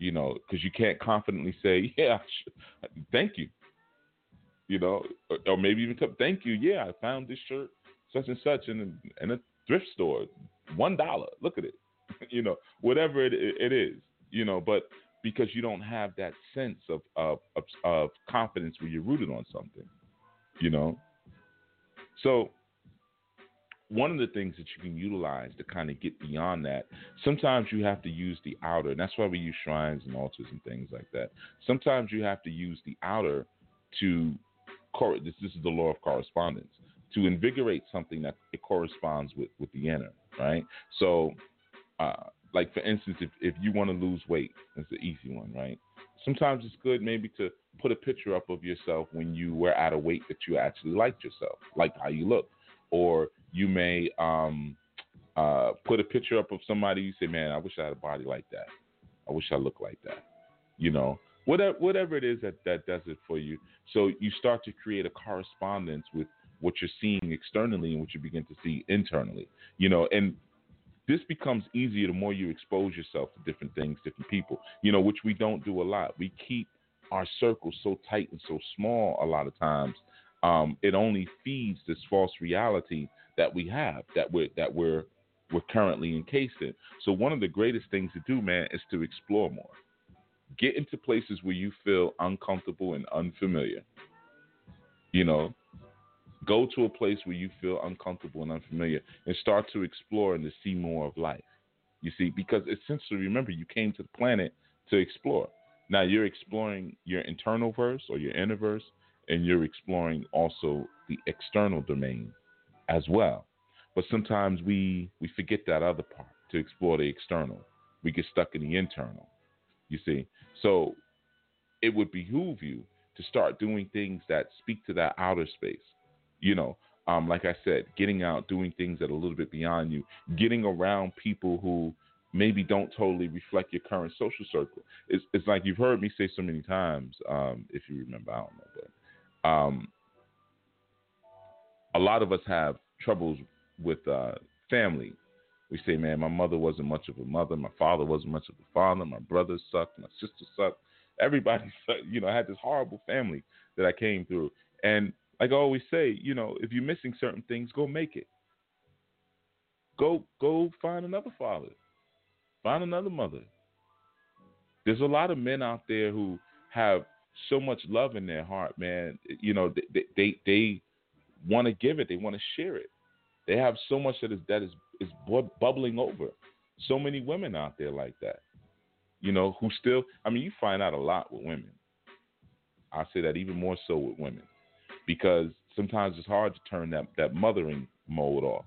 You know, because you can't confidently say, "Yeah, thank you." You know, or, or maybe even thank you. Yeah, I found this shirt such and such in a, in a thrift store, one dollar. Look at it. you know, whatever it, it is you know, but because you don't have that sense of, of, of, of confidence where you're rooted on something, you know. So one of the things that you can utilize to kind of get beyond that, sometimes you have to use the outer, and that's why we use shrines and altars and things like that. Sometimes you have to use the outer to this, this is the law of correspondence to invigorate something that it corresponds with with the inner, right? So uh, like for instance, if, if you want to lose weight, that's the easy one, right? Sometimes it's good maybe to put a picture up of yourself when you were at a weight that you actually liked yourself, like how you look, or you may um, uh, put a picture up of somebody you say, man, I wish I had a body like that. I wish I looked like that. You know, whatever whatever it is that that does it for you. So you start to create a correspondence with what you're seeing externally and what you begin to see internally. You know, and this becomes easier the more you expose yourself to different things, different people, you know, which we don't do a lot. We keep our circles so tight and so small a lot of times. Um, it only feeds this false reality that we have that we're that we're we're currently encased in. So one of the greatest things to do, man, is to explore more. Get into places where you feel uncomfortable and unfamiliar. You know, go to a place where you feel uncomfortable and unfamiliar and start to explore and to see more of life. You see, because essentially, remember, you came to the planet to explore. Now you're exploring your internal verse or your inner verse, and you're exploring also the external domain as well. But sometimes we we forget that other part to explore the external. We get stuck in the internal. You see, so it would behoove you to start doing things that speak to that outer space. You know, um, like I said, getting out, doing things that are a little bit beyond you, getting around people who maybe don't totally reflect your current social circle. It's, it's like you've heard me say so many times, um, if you remember, I don't know, but um, a lot of us have troubles with uh, family. We say, man, my mother wasn't much of a mother, my father wasn't much of a father, my brothers sucked, my sister sucked. Everybody, you know, I had this horrible family that I came through. And like I always say, you know, if you're missing certain things, go make it. Go, go find another father Find another mother. There's a lot of men out there who have so much love in their heart, man. You know, they they, they want to give it. They want to share it. They have so much that is that is is bubbling over. So many women out there like that. You know, who still. I mean, you find out a lot with women. I say that even more so with women, because sometimes it's hard to turn that that mothering mode off.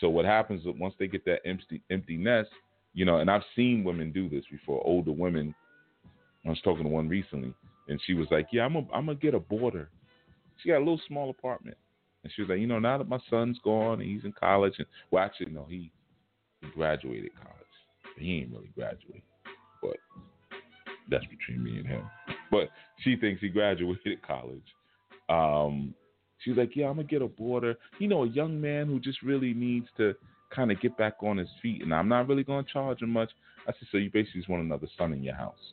So what happens is once they get that empty empty nest, you know, and I've seen women do this before. Older women. I was talking to one recently, and she was like, "Yeah, I'm a, I'm gonna get a boarder." She got a little small apartment, and she was like, "You know, now that my son's gone and he's in college, and well, actually, no, he he graduated college. He ain't really graduated, but that's between me and him. But she thinks he graduated college. Um, she's like, "Yeah, I'm gonna get a boarder. You know, a young man who just really needs to." kind of get back on his feet, and I'm not really to charge him much. I said, so you basically just want another son in your house.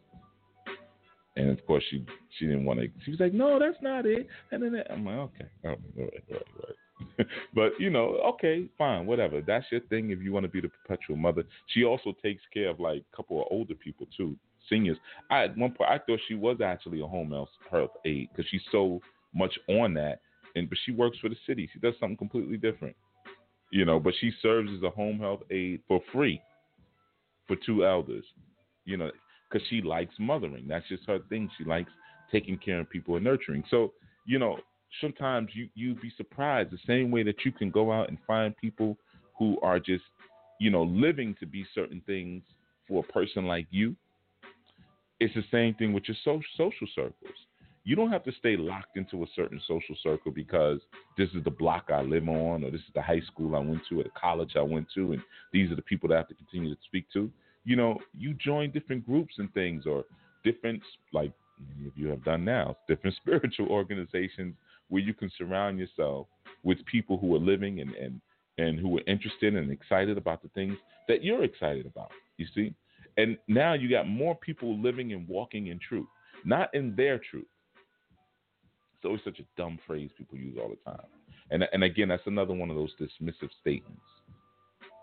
And of course, she she didn't want to. She was like, "No, that's not it." And then I'm like, "Okay, oh, right, right, all right." but you know, okay, fine, whatever. That's your thing. If you want to be the perpetual mother, she also takes care of like a couple of older people too, seniors. I at one point I thought she was actually a home health aide because she's so much on that, and but she works for the city. She does something completely different you know, but she serves as a home health aide for free for two elders, you know, because she likes mothering. That's just her thing. She likes taking care of people and nurturing. So, you know, sometimes you you'd be surprised the same way that you can go out and find people who are just, you know, living to be certain things for a person like you. It's the same thing with your social social circles you don't have to stay locked into a certain social circle because this is the block I live on, or this is the high school I went to, or the college I went to, and these are the people that I have to continue to speak to. You know, you join different groups and things, or different, like many of you have done now, different spiritual organizations where you can surround yourself with people who are living and, and, and who are interested and excited about the things that you're excited about. You see? And now you got more people living and walking in truth, not in their truth it's always such a dumb phrase people use all the time. And and again, that's another one of those dismissive statements.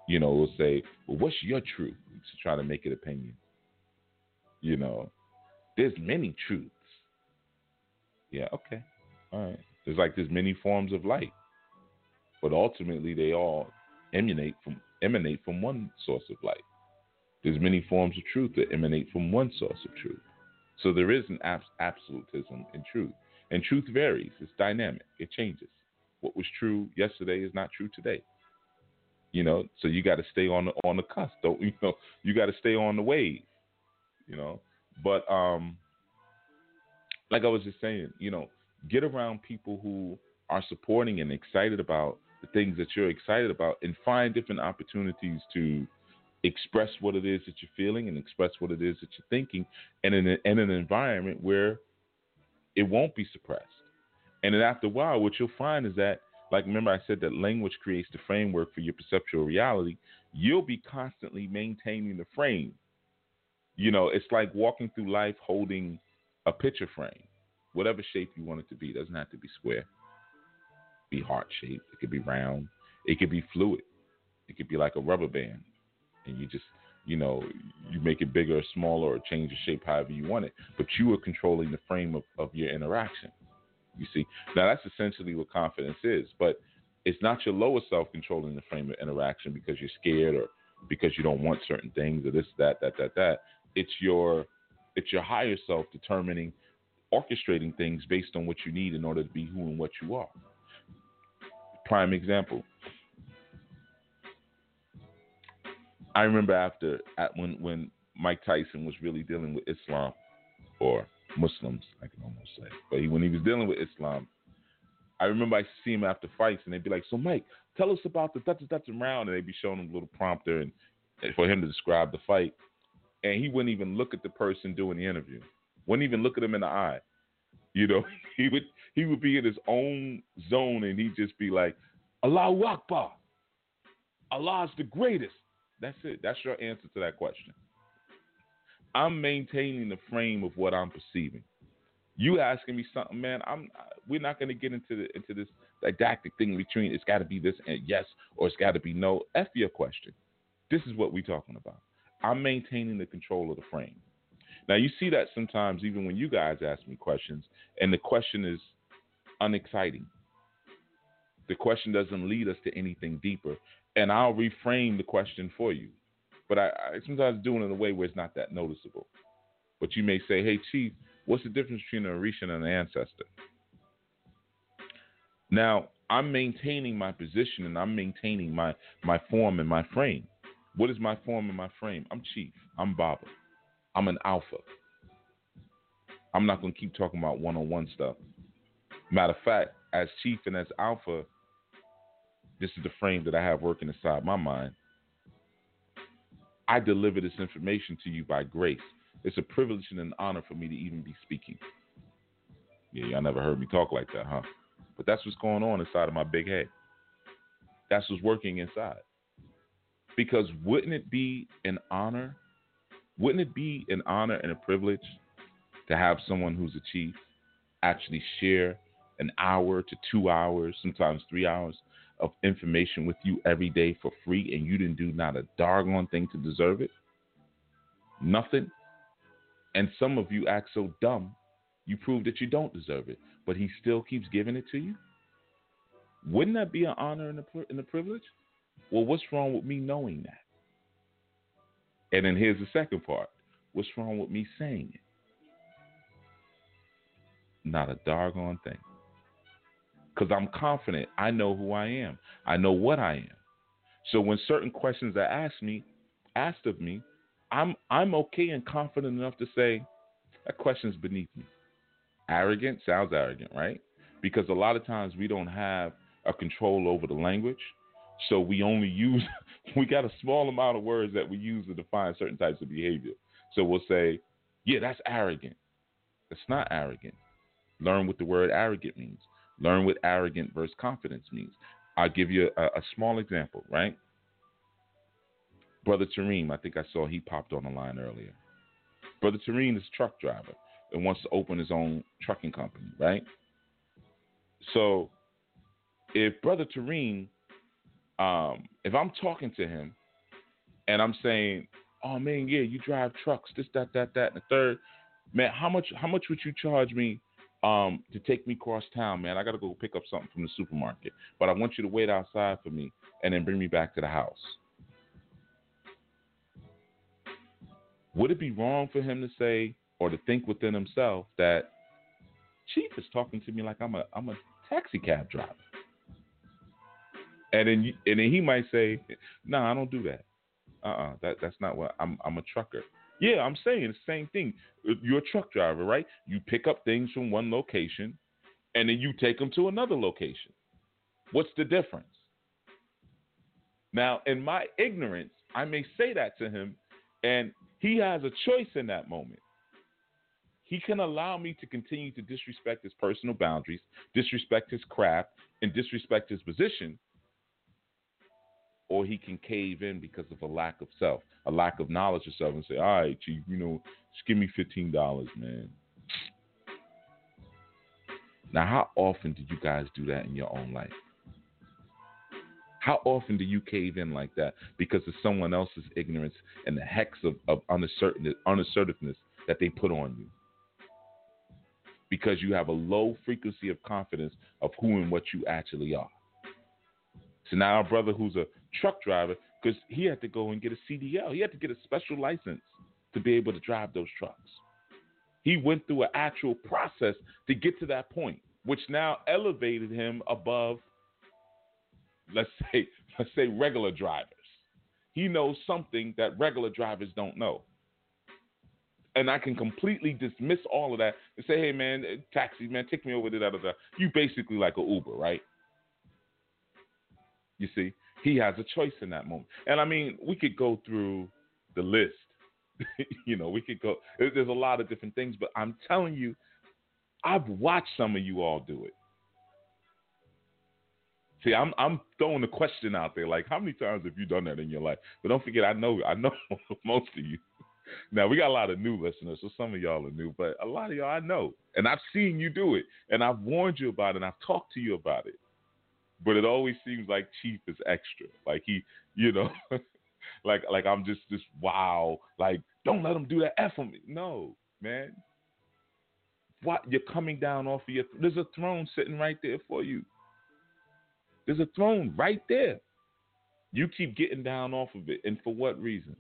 You know, we'll say, "Well, what's your truth?" To try to make it opinion. You know, there's many truths. Yeah, okay, all right. There's like there's many forms of light, but ultimately they all emanate from emanate from one source of light. There's many forms of truth that emanate from one source of truth. So there is an abs- absolutism in truth. And truth varies, it's dynamic, it changes. What was true yesterday is not true today. You know, so you got to stay on the on the cusp. Don't you know? You got to stay on the wave. You know, but um, like I was just saying, you know, get around people who are supporting and excited about the things that you're excited about, and find different opportunities to express what it is that you're feeling and express what it is that you're thinking, and in, a, in an environment where it won't be suppressed. And then after a while, what you'll find is that, like, remember I said that language creates the framework for your perceptual reality. You'll be constantly maintaining the frame. You know, it's like walking through life holding a picture frame, whatever shape you want it to be. It doesn't have to be square. Be heart shaped. It could be round. It could be fluid. It could be like a rubber band, and you just you know you make it bigger or smaller or change the shape however you want it. But you are controlling the frame of, of your interaction. You see, now that's essentially what confidence is. But it's not your lower self controlling the frame of interaction because you're scared or because you don't want certain things or this, that, that, that, that. It's your it's your higher self determining, orchestrating things based on what you need in order to be who and what you are. Prime example. I remember after at when when Mike Tyson was really dealing with Islam or Muslims, I can almost say, but he, when he was dealing with Islam, I remember I see him after fights, and they'd be like, "So, Mike, tell us about the Dutch Dutch round," and they'd be showing him a little prompter and, and for him to describe the fight, and he wouldn't even look at the person doing the interview, wouldn't even look at him in the eye. You know, he would he would be in his own zone, and he'd just be like, "Allahu Akbar, Allah's the greatest." That's it. That's your answer to that question. I'm maintaining the frame of what I'm perceiving. You asking me something, man? I'm. We're not going to get into the, into this didactic thing between it's got to be this and yes or it's got to be no. F your question. This is what we're talking about. I'm maintaining the control of the frame. Now you see that sometimes even when you guys ask me questions and the question is unexciting. The question doesn't lead us to anything deeper, and I'll reframe the question for you. But I, I sometimes do it in a way where it's not that noticeable. But you may say, "Hey, Chief, What's the difference between a Orisha and an ancestor? Now, I'm maintaining my position and I'm maintaining my, my form and my frame. What is my form and my frame? I'm chief. I'm Baba. I'm an alpha. I'm not going to keep talking about one on one stuff. Matter of fact, as chief and as alpha, this is the frame that I have working inside my mind. I deliver this information to you by grace. It's a privilege and an honor for me to even be speaking. Yeah, y'all never heard me talk like that, huh? But that's what's going on inside of my big head. That's what's working inside. Because wouldn't it be an honor? Wouldn't it be an honor and a privilege to have someone who's a chief actually share an hour to two hours, sometimes three hours of information with you every day for free and you didn't do not a doggone thing to deserve it? Nothing? And some of you act so dumb, you prove that you don't deserve it, but he still keeps giving it to you? Wouldn't that be an honor and a, and a privilege? Well, what's wrong with me knowing that? And then here's the second part what's wrong with me saying it? Not a doggone thing. Because I'm confident I know who I am, I know what I am. So when certain questions are asked me, asked of me, I'm I'm okay and confident enough to say that question's beneath me. Arrogant sounds arrogant, right? Because a lot of times we don't have a control over the language, so we only use we got a small amount of words that we use to define certain types of behavior. So we'll say, "Yeah, that's arrogant." It's not arrogant. Learn what the word arrogant means. Learn what arrogant versus confidence means. I'll give you a, a small example, right? Brother Tareem, I think I saw he popped on the line earlier. Brother Tareem is a truck driver and wants to open his own trucking company, right? So if Brother Tareem, um, if I'm talking to him and I'm saying, Oh man, yeah, you drive trucks, this, that, that, that, and the third, man, how much how much would you charge me um, to take me across town, man? I gotta go pick up something from the supermarket. But I want you to wait outside for me and then bring me back to the house. Would it be wrong for him to say or to think within himself that Chief is talking to me like I'm a I'm a taxi cab driver? And then you, and then he might say, "No, nah, I don't do that. Uh-uh, that that's not what I'm. I'm a trucker. Yeah, I'm saying the same thing. You're a truck driver, right? You pick up things from one location, and then you take them to another location. What's the difference? Now, in my ignorance, I may say that to him, and he has a choice in that moment. He can allow me to continue to disrespect his personal boundaries, disrespect his craft, and disrespect his position, or he can cave in because of a lack of self, a lack of knowledge of self, and say, "All right, chief, you know, just give me fifteen dollars, man." Now, how often do you guys do that in your own life? How often do you cave in like that because of someone else's ignorance and the hex of, of unassertiveness that they put on you? Because you have a low frequency of confidence of who and what you actually are. So now our brother who's a truck driver, because he had to go and get a CDL, he had to get a special license to be able to drive those trucks. He went through an actual process to get to that point, which now elevated him above, let's say, let's say regular drivers. He knows something that regular drivers don't know. And I can completely dismiss all of that and say, hey man, taxi man, take me over to that other. You basically like an Uber, right? You see, he has a choice in that moment. And I mean, we could go through the list. you know, we could go. There's a lot of different things, but I'm telling you, I've watched some of you all do it. See, I'm I'm throwing the question out there, like how many times have you done that in your life? But don't forget, I know I know most of you. Now we got a lot of new listeners, so some of y'all are new, but a lot of y'all I know, and I've seen you do it, and I've warned you about it, and I've talked to you about it but it always seems like Chief is extra. Like he, you know, like like I'm just just wow. Like don't let him do that F on me. No, man. What you're coming down off of your there's a throne sitting right there for you. There's a throne right there. You keep getting down off of it, and for what reason?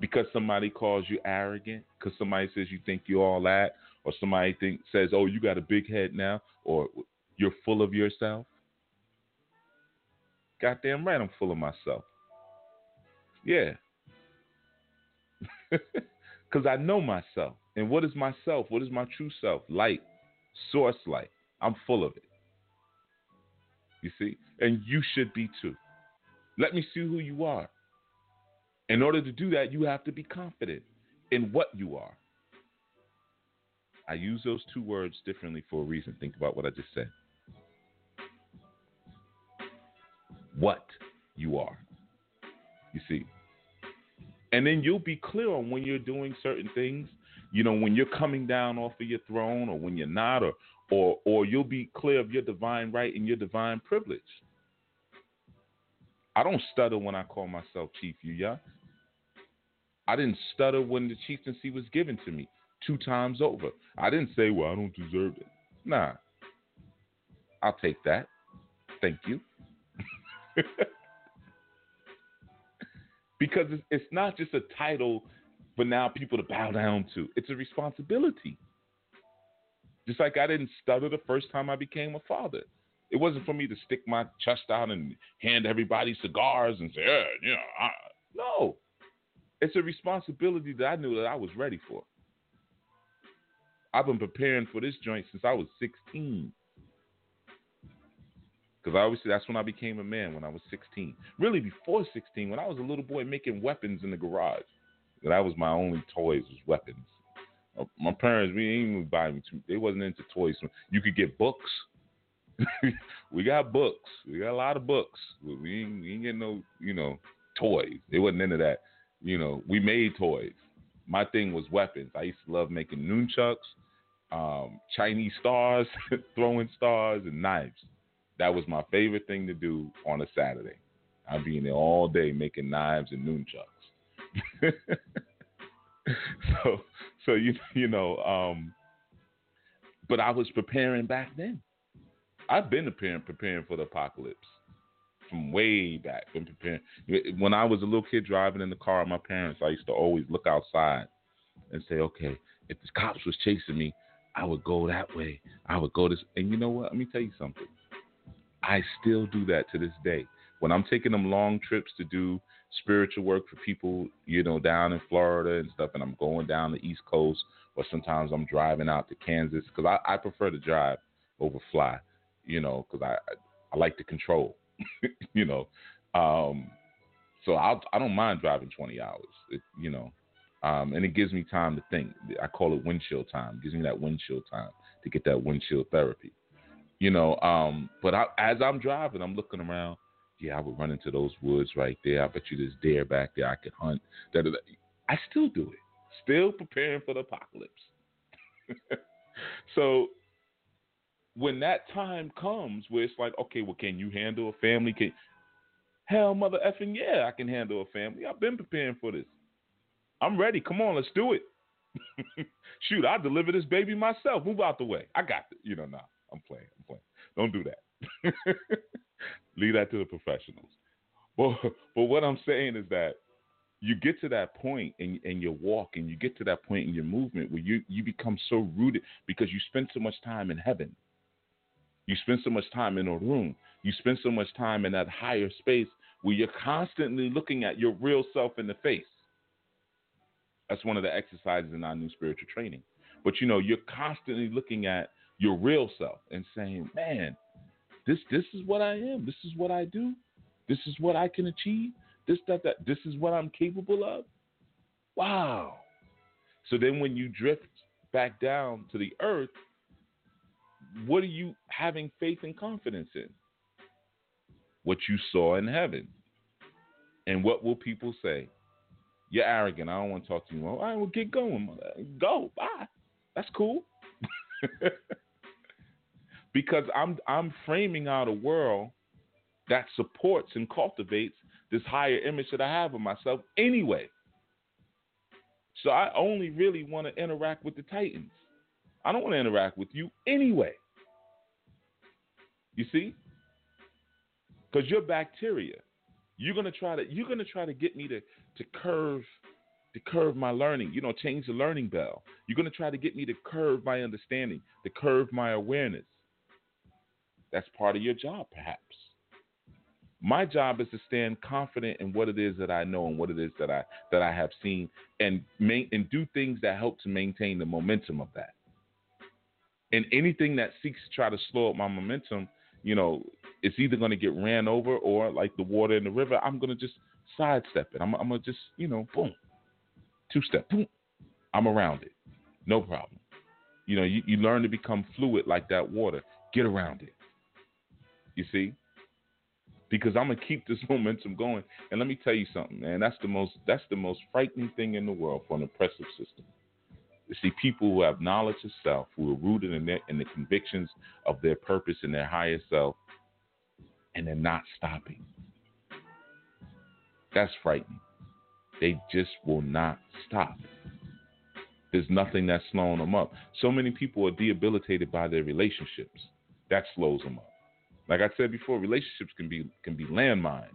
Because somebody calls you arrogant, because somebody says you think you're all that, or somebody think says, "Oh, you got a big head now," or you're full of yourself? Goddamn right, I'm full of myself. Yeah. Because I know myself. And what is myself? What is my true self? Light, source light. I'm full of it. You see? And you should be too. Let me see who you are. In order to do that, you have to be confident in what you are. I use those two words differently for a reason. Think about what I just said. What you are. You see? And then you'll be clear on when you're doing certain things, you know, when you're coming down off of your throne or when you're not, or or or you'll be clear of your divine right and your divine privilege. I don't stutter when I call myself Chief Yuya. I didn't stutter when the chieftaincy was given to me two times over. I didn't say, well, I don't deserve it. Nah. I'll take that. Thank you. because it's, not just a title for now people to bow down to, it's a responsibility. Just like I didn't stutter the first time I became a father. It wasn't for me to stick my chest out and hand everybody cigars and say, yeah, you know, I, no. It's a responsibility that I knew that I was ready for. I've been preparing for this joint since I was 16. Because say that's when I became a man when I was 16. Really, before 16, when I was a little boy making weapons in the garage. That was my only toys was weapons. Uh, my parents, we didn't even buy me too. They wasn't into toys. You could get books. we got books. We got a lot of books. We ain't, we ain't getting no, you know, toys. They wasn't into that. You know, we made toys. My thing was weapons. I used to love making nunchucks, um, Chinese stars, throwing stars, and knives. That was my favorite thing to do on a Saturday. I'd be in there all day making knives and nunchucks. so, so you you know, um, but I was preparing back then. I've been preparing preparing for the apocalypse from way back. Been preparing. When I was a little kid driving in the car with my parents, I used to always look outside and say, "Okay, if the cops was chasing me, I would go that way. I would go this." And you know what? Let me tell you something. I still do that to this day. When I'm taking them long trips to do spiritual work for people, you know, down in Florida and stuff, and I'm going down the East Coast, or sometimes I'm driving out to Kansas because I, I prefer to drive over fly, you know, because I I like to control, you know. Um, so I'll, I don't mind driving 20 hours, it, you know, um, and it gives me time to think. I call it windshield time. It gives me that windshield time to get that windshield therapy. You know, um, but I, as I'm driving, I'm looking around. Yeah, I would run into those woods right there. I bet you there's deer back there. I could hunt. Da, da, da. I still do it. Still preparing for the apocalypse. so when that time comes where it's like, okay, well, can you handle a family? Can hell, mother effing yeah, I can handle a family. I've been preparing for this. I'm ready. Come on, let's do it. Shoot, I'll deliver this baby myself. Move out the way. I got it. You know, nah, I'm playing. I'm playing. Don't do that. Leave that to the professionals. But, but what I'm saying is that you get to that point in, in your walk and you get to that point in your movement where you, you become so rooted because you spend so much time in heaven. You spend so much time in a room. You spend so much time in that higher space where you're constantly looking at your real self in the face. That's one of the exercises in Anu spiritual training. But you know, you're constantly looking at your real self and saying, "Man, this this is what I am. This is what I do. This is what I can achieve. This that that this is what I'm capable of." Wow. So then when you drift back down to the earth, what are you having faith and confidence in? What you saw in heaven. And what will people say? You're arrogant. I don't want to talk to you. All right, well, get going. Go. Bye. That's cool. because I'm I'm framing out a world that supports and cultivates this higher image that I have of myself anyway. So I only really want to interact with the Titans. I don't want to interact with you anyway. You see? Because you're bacteria. You're gonna try to you're gonna try to get me to to curve to curve my learning, you know, change the learning bell. You're gonna try to get me to curve my understanding, to curve my awareness. That's part of your job, perhaps. My job is to stand confident in what it is that I know and what it is that I that I have seen, and and do things that help to maintain the momentum of that. And anything that seeks to try to slow up my momentum, you know, it's either going to get ran over or like the water in the river, I'm going to just sidestep it. I'm, I'm going to just, you know, boom, two step, boom, I'm around it. No problem. You know, you, you learn to become fluid like that water. Get around it. You see? Because I'm gonna keep this momentum going. And let me tell you something, man. That's the most that's the most frightening thing in the world for an oppressive system. You see people who have knowledge of self, who are rooted in, their, in the convictions of their purpose and their higher self, and they're not stopping. That's frightening. They just will not stop. There's nothing that's slowing them up. So many people are debilitated by their relationships. That slows them up. Like I said before, relationships can be can be landmines.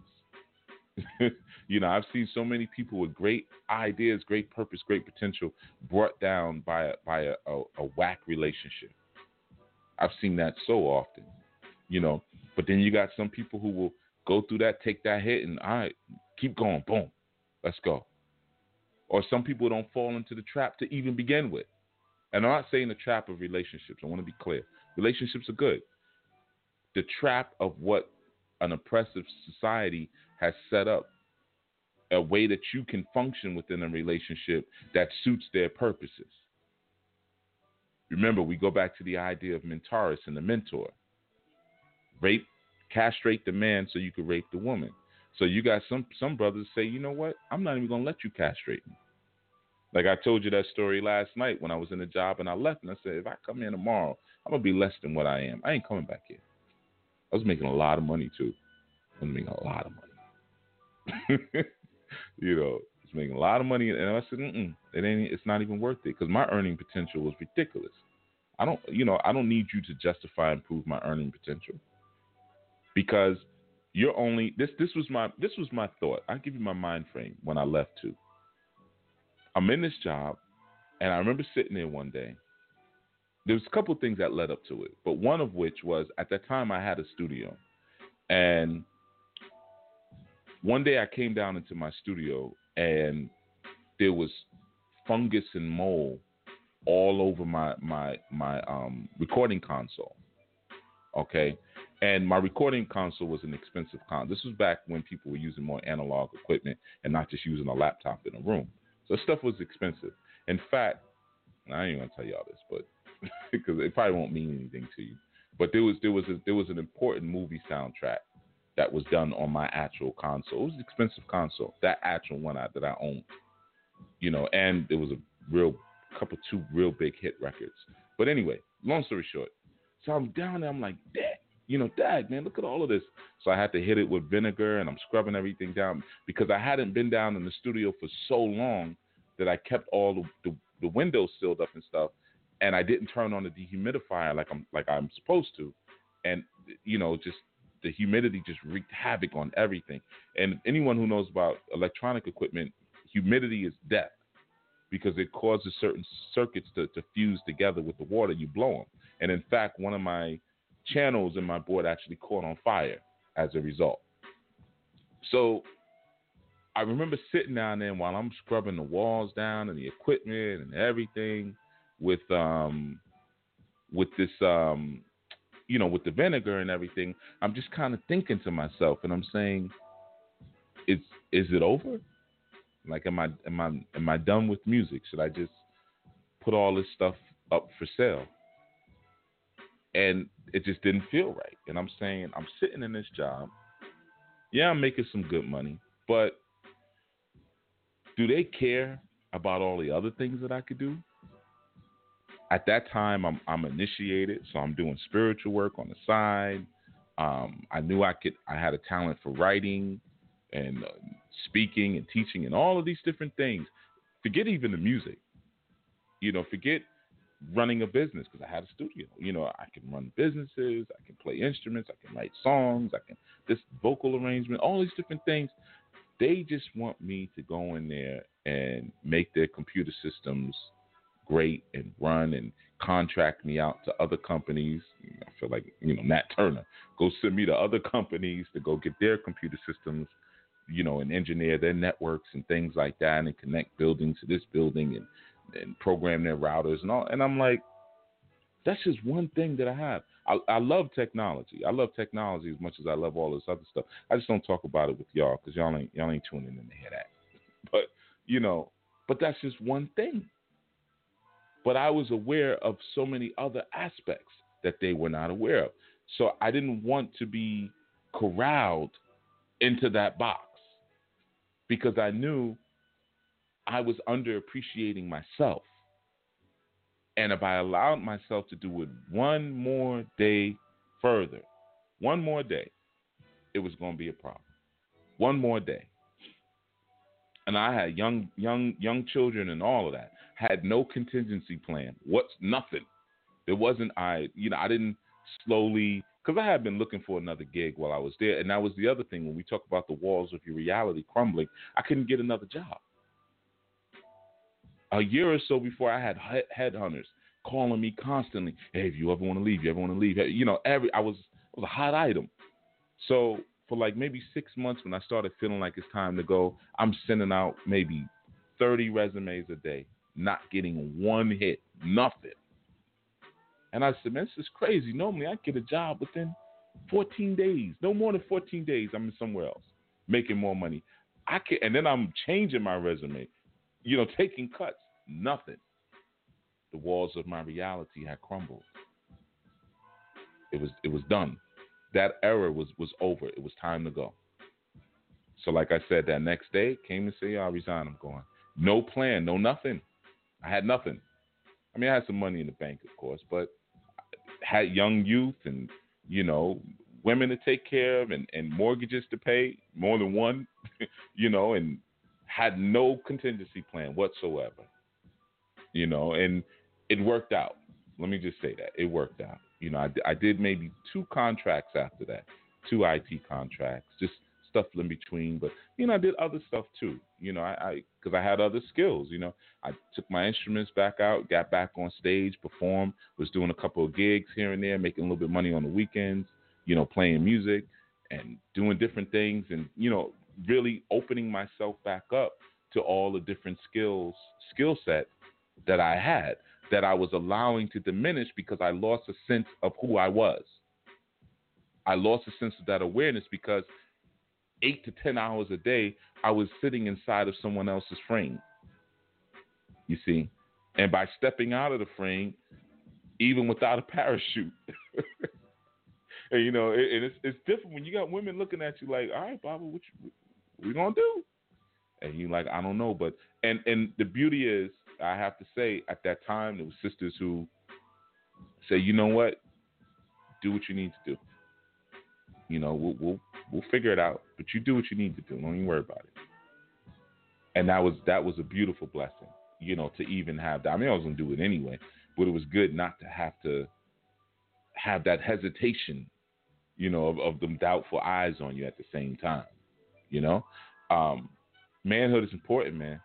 you know, I've seen so many people with great ideas, great purpose, great potential brought down by a, by a, a, a whack relationship. I've seen that so often, you know. But then you got some people who will go through that, take that hit, and all right, keep going, boom, let's go. Or some people don't fall into the trap to even begin with. And I'm not saying the trap of relationships. I want to be clear. Relationships are good. The trap of what an oppressive society has set up a way that you can function within a relationship that suits their purposes. Remember, we go back to the idea of mentorus and the mentor. Rape, castrate the man so you can rape the woman. So you got some some brothers say, you know what? I'm not even gonna let you castrate me. Like I told you that story last night when I was in the job and I left and I said, if I come in tomorrow, I'm gonna be less than what I am. I ain't coming back here. I was making a lot of money too. I was making a lot of money. you know, it's making a lot of money, and I said, Mm-mm, it ain't. It's not even worth it because my earning potential was ridiculous. I don't, you know, I don't need you to justify and prove my earning potential because you're only this. This was my this was my thought. I give you my mind frame when I left too. I'm in this job, and I remember sitting there one day. There was a couple things that led up to it, but one of which was at that time I had a studio, and one day I came down into my studio and there was fungus and mold all over my my my um, recording console. Okay, and my recording console was an expensive console. This was back when people were using more analog equipment and not just using a laptop in a room. So stuff was expensive. In fact, I ain't gonna tell y'all this, but because it probably won't mean anything to you. But there was there was a, there was an important movie soundtrack that was done on my actual console. It was an expensive console, that actual one I, that I owned, you know, and it was a real couple two real big hit records. But anyway, long story short, So I'm down there. I'm like, Dad, you know, Dad, man, look at all of this. So I had to hit it with vinegar, and I'm scrubbing everything down because I hadn't been down in the studio for so long that I kept all the, the, the windows sealed up and stuff, and I didn't turn on the dehumidifier like I'm like I'm supposed to, and you know, just the humidity just wreaked havoc on everything. And anyone who knows about electronic equipment, humidity is death because it causes certain circuits to, to fuse together with the water. You blow them. And in fact, one of my channels in my board actually caught on fire as a result. So I remember sitting down there while I'm scrubbing the walls down and the equipment and everything with um with this um you know with the vinegar and everything. I'm just kind of thinking to myself and I'm saying, is is it over? Like, am I am I am I done with music? Should I just put all this stuff up for sale? And it just didn't feel right. And I'm saying, I'm sitting in this job. Yeah, I'm making some good money, but do they care about all the other things that I could do? At that time, I'm I'm initiated, so I'm doing spiritual work on the side. Um, I knew I could. I had a talent for writing and uh, speaking and teaching and all of these different things. Forget even the music. You know, forget running a business because I had a studio. You know, I can run businesses, I can play instruments, I can write songs, I can this vocal arrangement, all these different things. They just want me to go in there and make their computer systems great and run and contract me out to other companies. I feel like, you know, Nat Turner, go send me to other companies to go get their computer systems you know, and engineer their networks and things like that, and connect buildings to this building and and program their routers and all. And I'm like, that's just one thing that I have. I, I love technology. I love technology as much as I love all this other stuff. I just don't talk about it with y'all because y'all ain't y'all ain't tuning in to hear that. But you know, but that's just one thing. But I was aware of so many other aspects that they were not aware of. So I didn't want to be corralled into that box because I knew I was underappreciating myself. And if I allowed myself to do it one more day further, one more day, it was going to be a problem. One more day. And I had young, young, young children and all of that. Had no contingency plan. What's nothing? There wasn't I, you know, I didn't slowly because I had been looking for another gig while I was there, and that was the other thing when we talk about the walls of your reality crumbling. I couldn't get another job. A year or so before, I had headhunters calling me constantly. Hey, if you ever want to leave, you ever want to leave, you know, every I was I was a hot item. So for like maybe six months, when I started feeling like it's time to go, I'm sending out maybe 30 resumes a day, not getting one hit, nothing. And I said, man, this is crazy. Normally I get a job within 14 days, no more than 14 days. I'm somewhere else making more money. I can, and then I'm changing my resume, you know, taking cuts. Nothing. The walls of my reality had crumbled. It was it was done. That era was was over. It was time to go. So, like I said, that next day came and said, "I resign. I'm going." No plan, no nothing. I had nothing. I mean, I had some money in the bank, of course, but I had young youth and you know women to take care of and, and mortgages to pay more than one you know and had no contingency plan whatsoever you know and it worked out. Let me just say that. It worked out. You know i, I did maybe two contracts after that two it contracts just stuff in between. But you know, I did other stuff too. You know, I because I, I, had other skills. You know, I took my instruments back out, got back on stage, performed, was doing a couple of gigs here and there, making a little bit of money on the weekends. You know, playing music and doing different things, and you know, really opening myself back up to all the different skills, skill set that I had that I was allowing to diminish because I lost a sense of who I was. I lost a sense of that awareness because eight to 10 hours a day, I was sitting inside of someone else's frame. You see? And by stepping out of the frame, even without a parachute, and you know, and it's, it's different when you got women looking at you like, all right, Baba, what, you, what we gonna do? And you like, I don't know, but and and the beauty is, I have to say, at that time, there were sisters who say, you know what, do what you need to do. You know, we'll we'll we'll figure it out, but you do what you need to do. Don't even worry about it. And that was that was a beautiful blessing, you know, to even have that. I mean, I was gonna do it anyway, but it was good not to have to have that hesitation, you know, of, of them doubtful eyes on you at the same time. You know, um, manhood is important, man.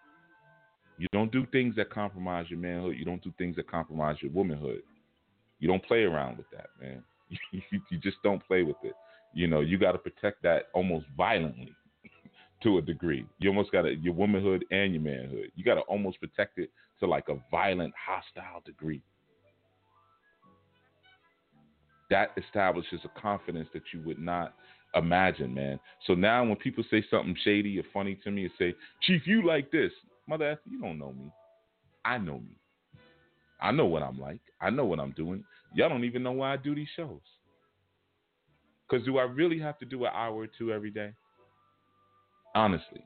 You don't do things that compromise your manhood. You don't do things that compromise your womanhood. You don't play around with that, man. you, you just don't play with it. You know, you got to protect that almost violently to a degree. You almost got to your womanhood and your manhood. You got to almost protect it to like a violent, hostile degree. That establishes a confidence that you would not imagine, man. So now when people say something shady or funny to me and say, Chief, you like this, mother, you don't know me. I know me. I know what I'm like. I know what I'm doing. Y'all don't even know why I do these shows. Because do I really have to do an hour or two every day? Honestly.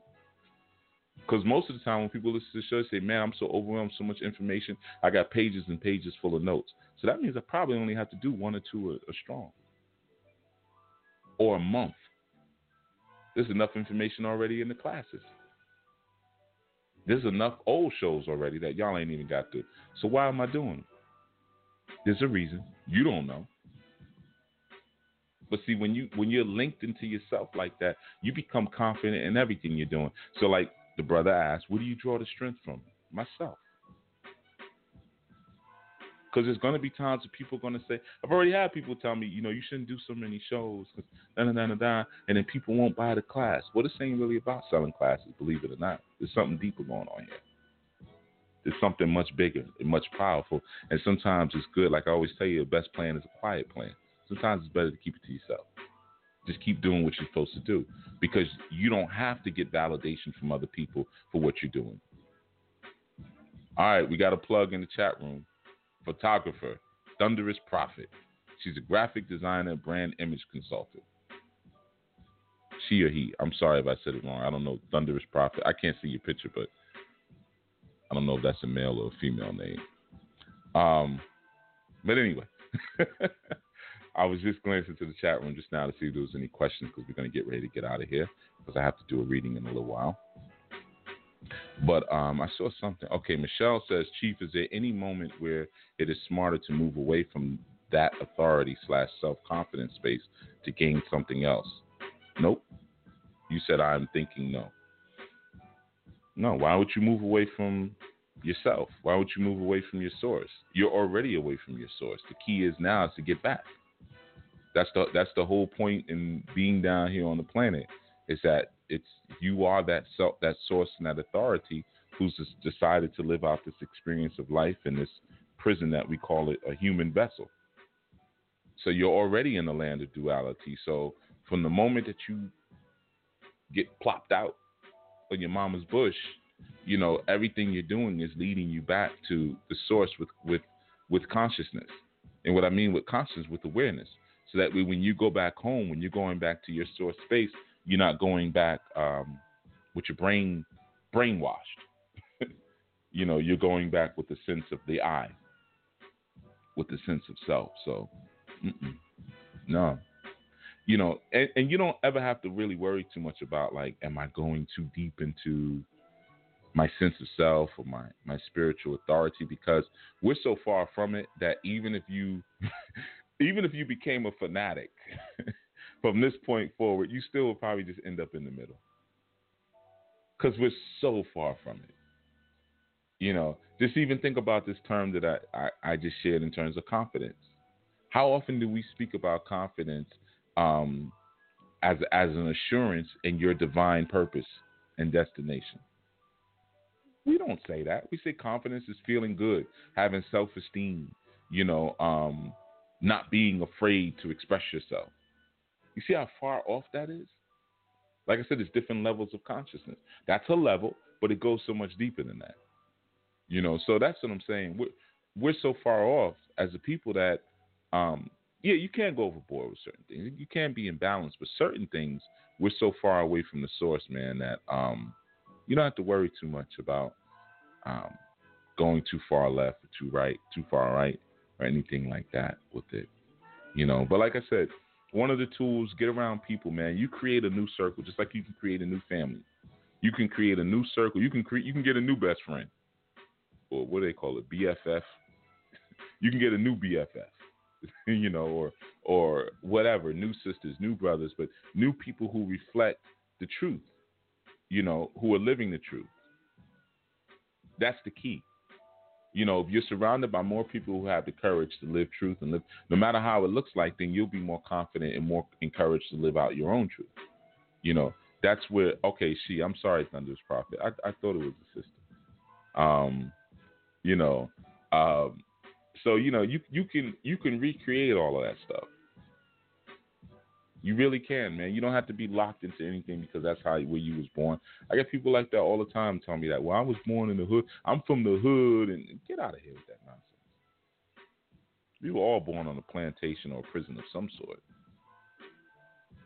Because most of the time when people listen to the show, they say, man, I'm so overwhelmed, so much information. I got pages and pages full of notes. So that means I probably only have to do one or two a, a strong or a month. There's enough information already in the classes. There's enough old shows already that y'all ain't even got to. So why am I doing them? There's a reason. You don't know. But see, when you when you're linked into yourself like that, you become confident in everything you're doing. So, like the brother asked, where do you draw the strength from? Myself. Because there's going to be times that people are going to say, I've already had people tell me, you know, you shouldn't do so many shows, da da da da da, and then people won't buy the class. Well, this ain't really about selling classes, believe it or not. There's something deeper going on here. There's something much bigger and much powerful. And sometimes it's good. Like I always tell you, the best plan is a quiet plan. Sometimes it's better to keep it to yourself. Just keep doing what you're supposed to do because you don't have to get validation from other people for what you're doing. All right, we got a plug in the chat room. Photographer, Thunderous Prophet. She's a graphic designer, brand image consultant. She or he. I'm sorry if I said it wrong. I don't know. Thunderous Prophet. I can't see your picture, but I don't know if that's a male or a female name. Um, but anyway. I was just glancing to the chat room just now to see if there was any questions because we're going to get ready to get out of here because I have to do a reading in a little while. But um, I saw something. Okay, Michelle says, Chief, is there any moment where it is smarter to move away from that authority slash self confidence space to gain something else? Nope. You said I'm thinking no. No. Why would you move away from yourself? Why would you move away from your source? You're already away from your source. The key is now is to get back. That's the that's the whole point in being down here on the planet is that it's you are that self that source and that authority who's decided to live out this experience of life in this prison that we call it a human vessel. So you're already in the land of duality. So from the moment that you get plopped out on your mama's bush, you know everything you're doing is leading you back to the source with with with consciousness. And what I mean with consciousness, with awareness so that way when you go back home, when you're going back to your source space, you're not going back um, with your brain brainwashed. you know, you're going back with the sense of the I, with the sense of self. So, no, you know, and, and you don't ever have to really worry too much about like, am I going too deep into my sense of self or my my spiritual authority because we're so far from it that even if you even if you became a fanatic from this point forward, you still would probably just end up in the middle. Because we're so far from it. You know, just even think about this term that I, I, I, just shared in terms of confidence. How often do we speak about confidence um, as, as an assurance in your divine purpose and destination? We don't say that. We say confidence is feeling good, having self esteem, you know, um, not being afraid to express yourself. You see how far off that is? Like I said, it's different levels of consciousness. That's a level, but it goes so much deeper than that. You know, so that's what I'm saying. We're we're so far off as a people that, um, yeah, you can't go overboard with certain things. You can't be imbalanced, but certain things we're so far away from the source, man, that um, you don't have to worry too much about um, going too far left or too right, too far right or anything like that with it. You know, but like I said, one of the tools, get around people, man. You create a new circle, just like you can create a new family. You can create a new circle. You can create. You can get a new best friend, or what do they call it, BFF. you can get a new BFF, you know, or or whatever, new sisters, new brothers, but new people who reflect the truth, you know, who are living the truth. That's the key. You know, if you're surrounded by more people who have the courage to live truth and live, no matter how it looks like, then you'll be more confident and more encouraged to live out your own truth. You know, that's where okay, she, I'm sorry, Thunderous Prophet. I, I thought it was a sister. Um, you know, um, so you know, you you can you can recreate all of that stuff. You really can, man. You don't have to be locked into anything because that's how where you was born. I get people like that all the time telling me that. Well, I was born in the hood. I'm from the hood, and get out of here with that nonsense. We were all born on a plantation or a prison of some sort.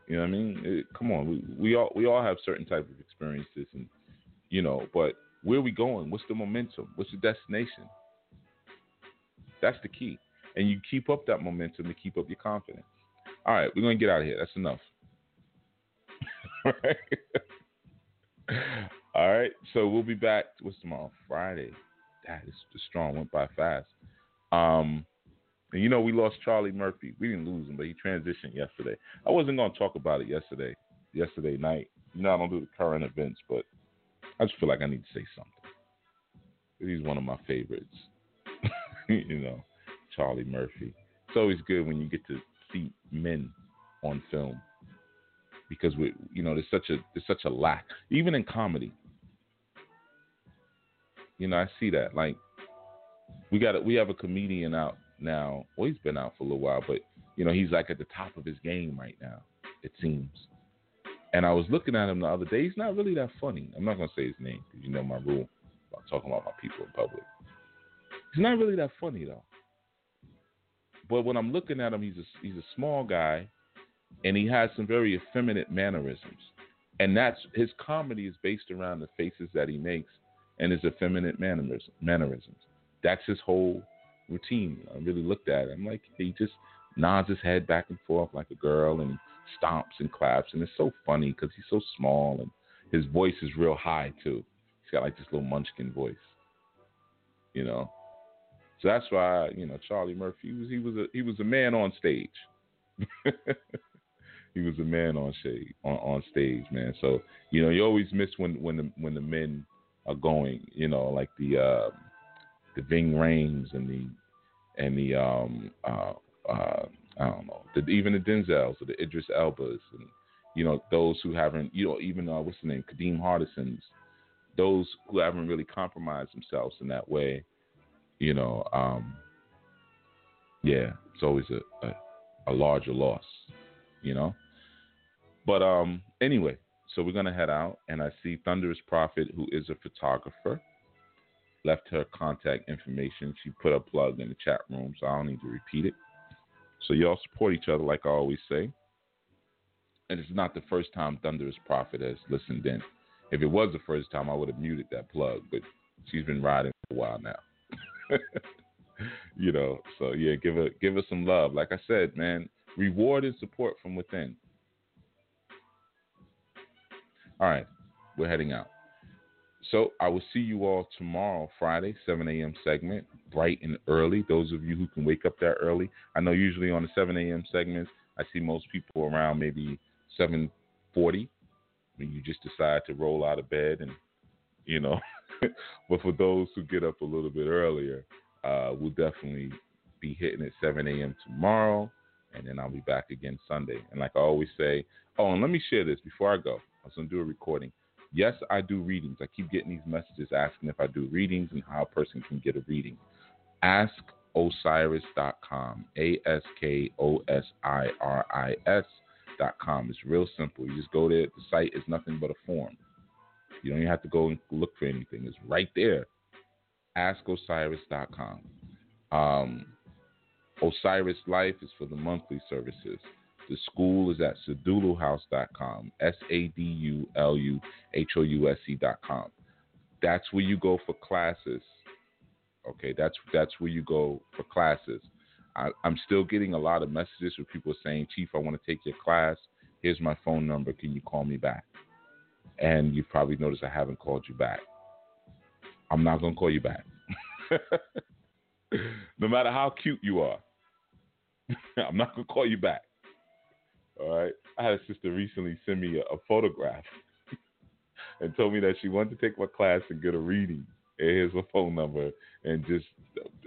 You know what I mean? It, come on, we, we all we all have certain type of experiences, and you know, but where are we going? What's the momentum? What's the destination? That's the key, and you keep up that momentum to keep up your confidence. All right, we're gonna get out of here. That's enough. All right. All right. So we'll be back. What's tomorrow? Friday. That is the strong. Went by fast. Um, and you know we lost Charlie Murphy. We didn't lose him, but he transitioned yesterday. I wasn't gonna talk about it yesterday. Yesterday night. You know I don't do the current events, but I just feel like I need to say something. He's one of my favorites. you know, Charlie Murphy. It's always good when you get to see men on film because we, you know, there's such a there's such a lack, even in comedy. You know, I see that. Like, we got a, we have a comedian out now. Well, he's been out for a little while, but you know, he's like at the top of his game right now. It seems. And I was looking at him the other day. He's not really that funny. I'm not gonna say his name because you know my rule about talking about my people in public. He's not really that funny though. But when I'm looking at him, he's a he's a small guy, and he has some very effeminate mannerisms, and that's his comedy is based around the faces that he makes and his effeminate mannerisms. That's his whole routine. I really looked at it. I'm like, he just nods his head back and forth like a girl and stomps and claps, and it's so funny because he's so small and his voice is real high too. He's got like this little munchkin voice, you know. So that's why you know Charlie Murphy he was he was a he was a man on stage. he was a man on stage on, on stage, man. So you know you always miss when when the when the men are going, you know, like the uh, the Ving Rhames and the and the um uh, uh I don't know the, even the Denzels or the Idris Elbas and you know those who haven't you know even uh, what's the name Kadeem Hardison's those who haven't really compromised themselves in that way you know, um, yeah, it's always a, a, a larger loss, you know. But um, anyway, so we're gonna head out, and I see Thunderous Prophet, who is a photographer, left her contact information. She put a plug in the chat room, so I don't need to repeat it. So y'all support each other, like I always say. And it's not the first time Thunderous Prophet has listened in. If it was the first time, I would have muted that plug, but she's been riding for a while now. you know, so yeah, give it give us some love. Like I said, man, reward and support from within. All right, we're heading out. So I will see you all tomorrow, Friday, 7 a.m. segment, bright and early. Those of you who can wake up that early. I know usually on the 7 a.m. segments, I see most people around maybe 7:40 when you just decide to roll out of bed and you know but for those who get up a little bit earlier, uh, we'll definitely be hitting at 7 a.m. tomorrow, and then I'll be back again Sunday. And like I always say, oh, and let me share this before I go. I was to do a recording. Yes, I do readings. I keep getting these messages asking if I do readings and how a person can get a reading. AskOsiris.com. A S K O S I R I S.com. It's real simple. You just go there. The site is nothing but a form. You don't even have to go and look for anything. It's right there. AskOsiris.com. Um, Osiris Life is for the monthly services. The school is at saduluhouse.com. S A D U L U H O U S E.com. That's where you go for classes. Okay, that's that's where you go for classes. I, I'm still getting a lot of messages where people saying, Chief, I want to take your class. Here's my phone number. Can you call me back? And you've probably noticed I haven't called you back. I'm not going to call you back. no matter how cute you are, I'm not going to call you back. All right. I had a sister recently send me a, a photograph and told me that she wanted to take my class and get a reading. And here's my phone number. And just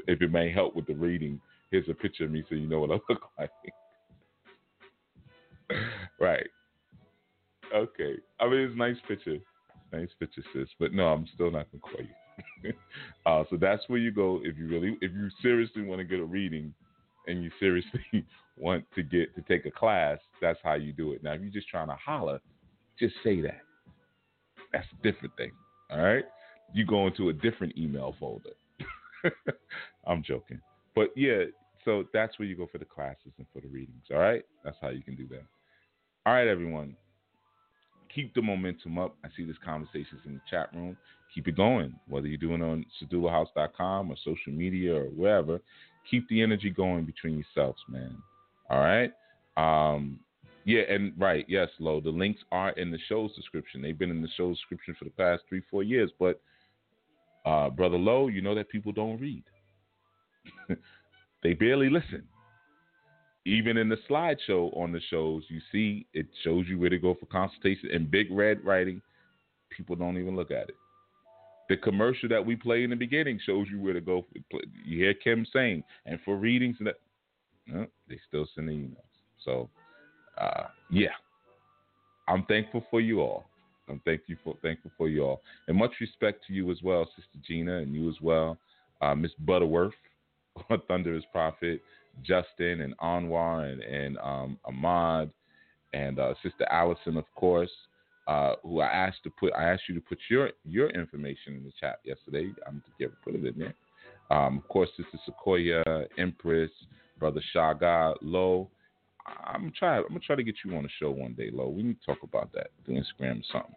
if it may help with the reading, here's a picture of me so you know what I look like. right. Okay. I mean, it's nice picture. Nice picture, sis. But no, I'm still not to call you. uh, so that's where you go if you really, if you seriously want to get a reading and you seriously want to get to take a class, that's how you do it. Now, if you're just trying to holler, just say that. That's a different thing. All right? You go into a different email folder. I'm joking. But yeah, so that's where you go for the classes and for the readings. All right? That's how you can do that. All right, everyone. Keep the momentum up. I see this conversations in the chat room. Keep it going, whether you're doing it on SaduluHouse.com or social media or wherever. Keep the energy going between yourselves, man. All right. Um, yeah, and right, yes, Lo. The links are in the show's description. They've been in the show's description for the past three, four years. But uh, brother Lo, you know that people don't read. they barely listen. Even in the slideshow on the shows, you see it shows you where to go for consultation in big red writing. People don't even look at it. The commercial that we play in the beginning shows you where to go. You hear Kim saying, and for readings, and that, they still send the emails. So, uh, yeah, I'm thankful for you all. I'm thank you for thankful for you all, and much respect to you as well, Sister Gina, and you as well, uh, Miss Butterworth, Thunderous Prophet, Justin, and Anwar, and, and um, Ahmad, and uh, Sister Allison, of course. Uh, who I asked to put, I asked you to put your your information in the chat yesterday. I'm to put it in there. Um, of course, Sister Sequoia, Empress, Brother Shaga, Lo. I'm try. I'm gonna try to get you on the show one day, Lo. We need to talk about that, do Instagram or something.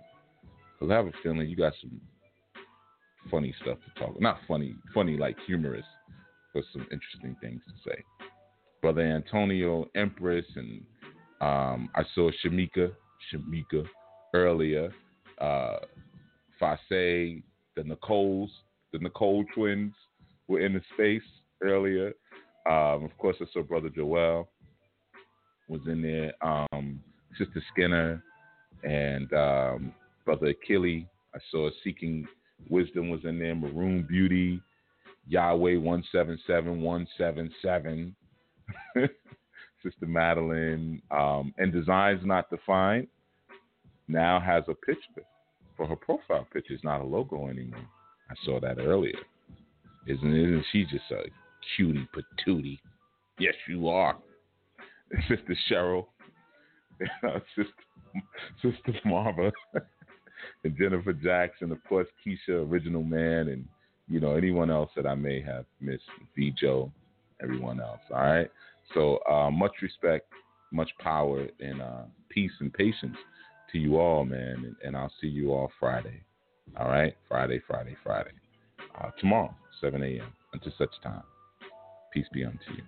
Cause I have a feeling you got some funny stuff to talk. Not funny, funny like humorous, but some interesting things to say. Brother Antonio, Empress, and um, I saw Shamika, Shamika earlier. Uh, Fase, the Nicoles, the Nicole twins were in the space earlier. Um, of course, I saw Brother Joel was in there. Um, Sister Skinner and um, Brother Achille. I saw Seeking Wisdom was in there. Maroon Beauty, Yahweh one seven seven one seven seven. Sister Madeline, um, and Designs Not Defined now has a picture for her profile picture. It's not a logo anymore. I saw that earlier. Isn't isn't she just a cutie patootie? Yes, you are. Sister Cheryl, Sister Sister Marva, and Jennifer Jackson, of course Keisha, Original Man, and you know anyone else that I may have missed, V Joe, everyone else. All right. So uh, much respect, much power, and uh, peace and patience to you all, man. And, and, I'll see you all Friday. All right? Friday, Friday, Friday. Uh, tomorrow, 7 a.m. until such time. Peace be unto you.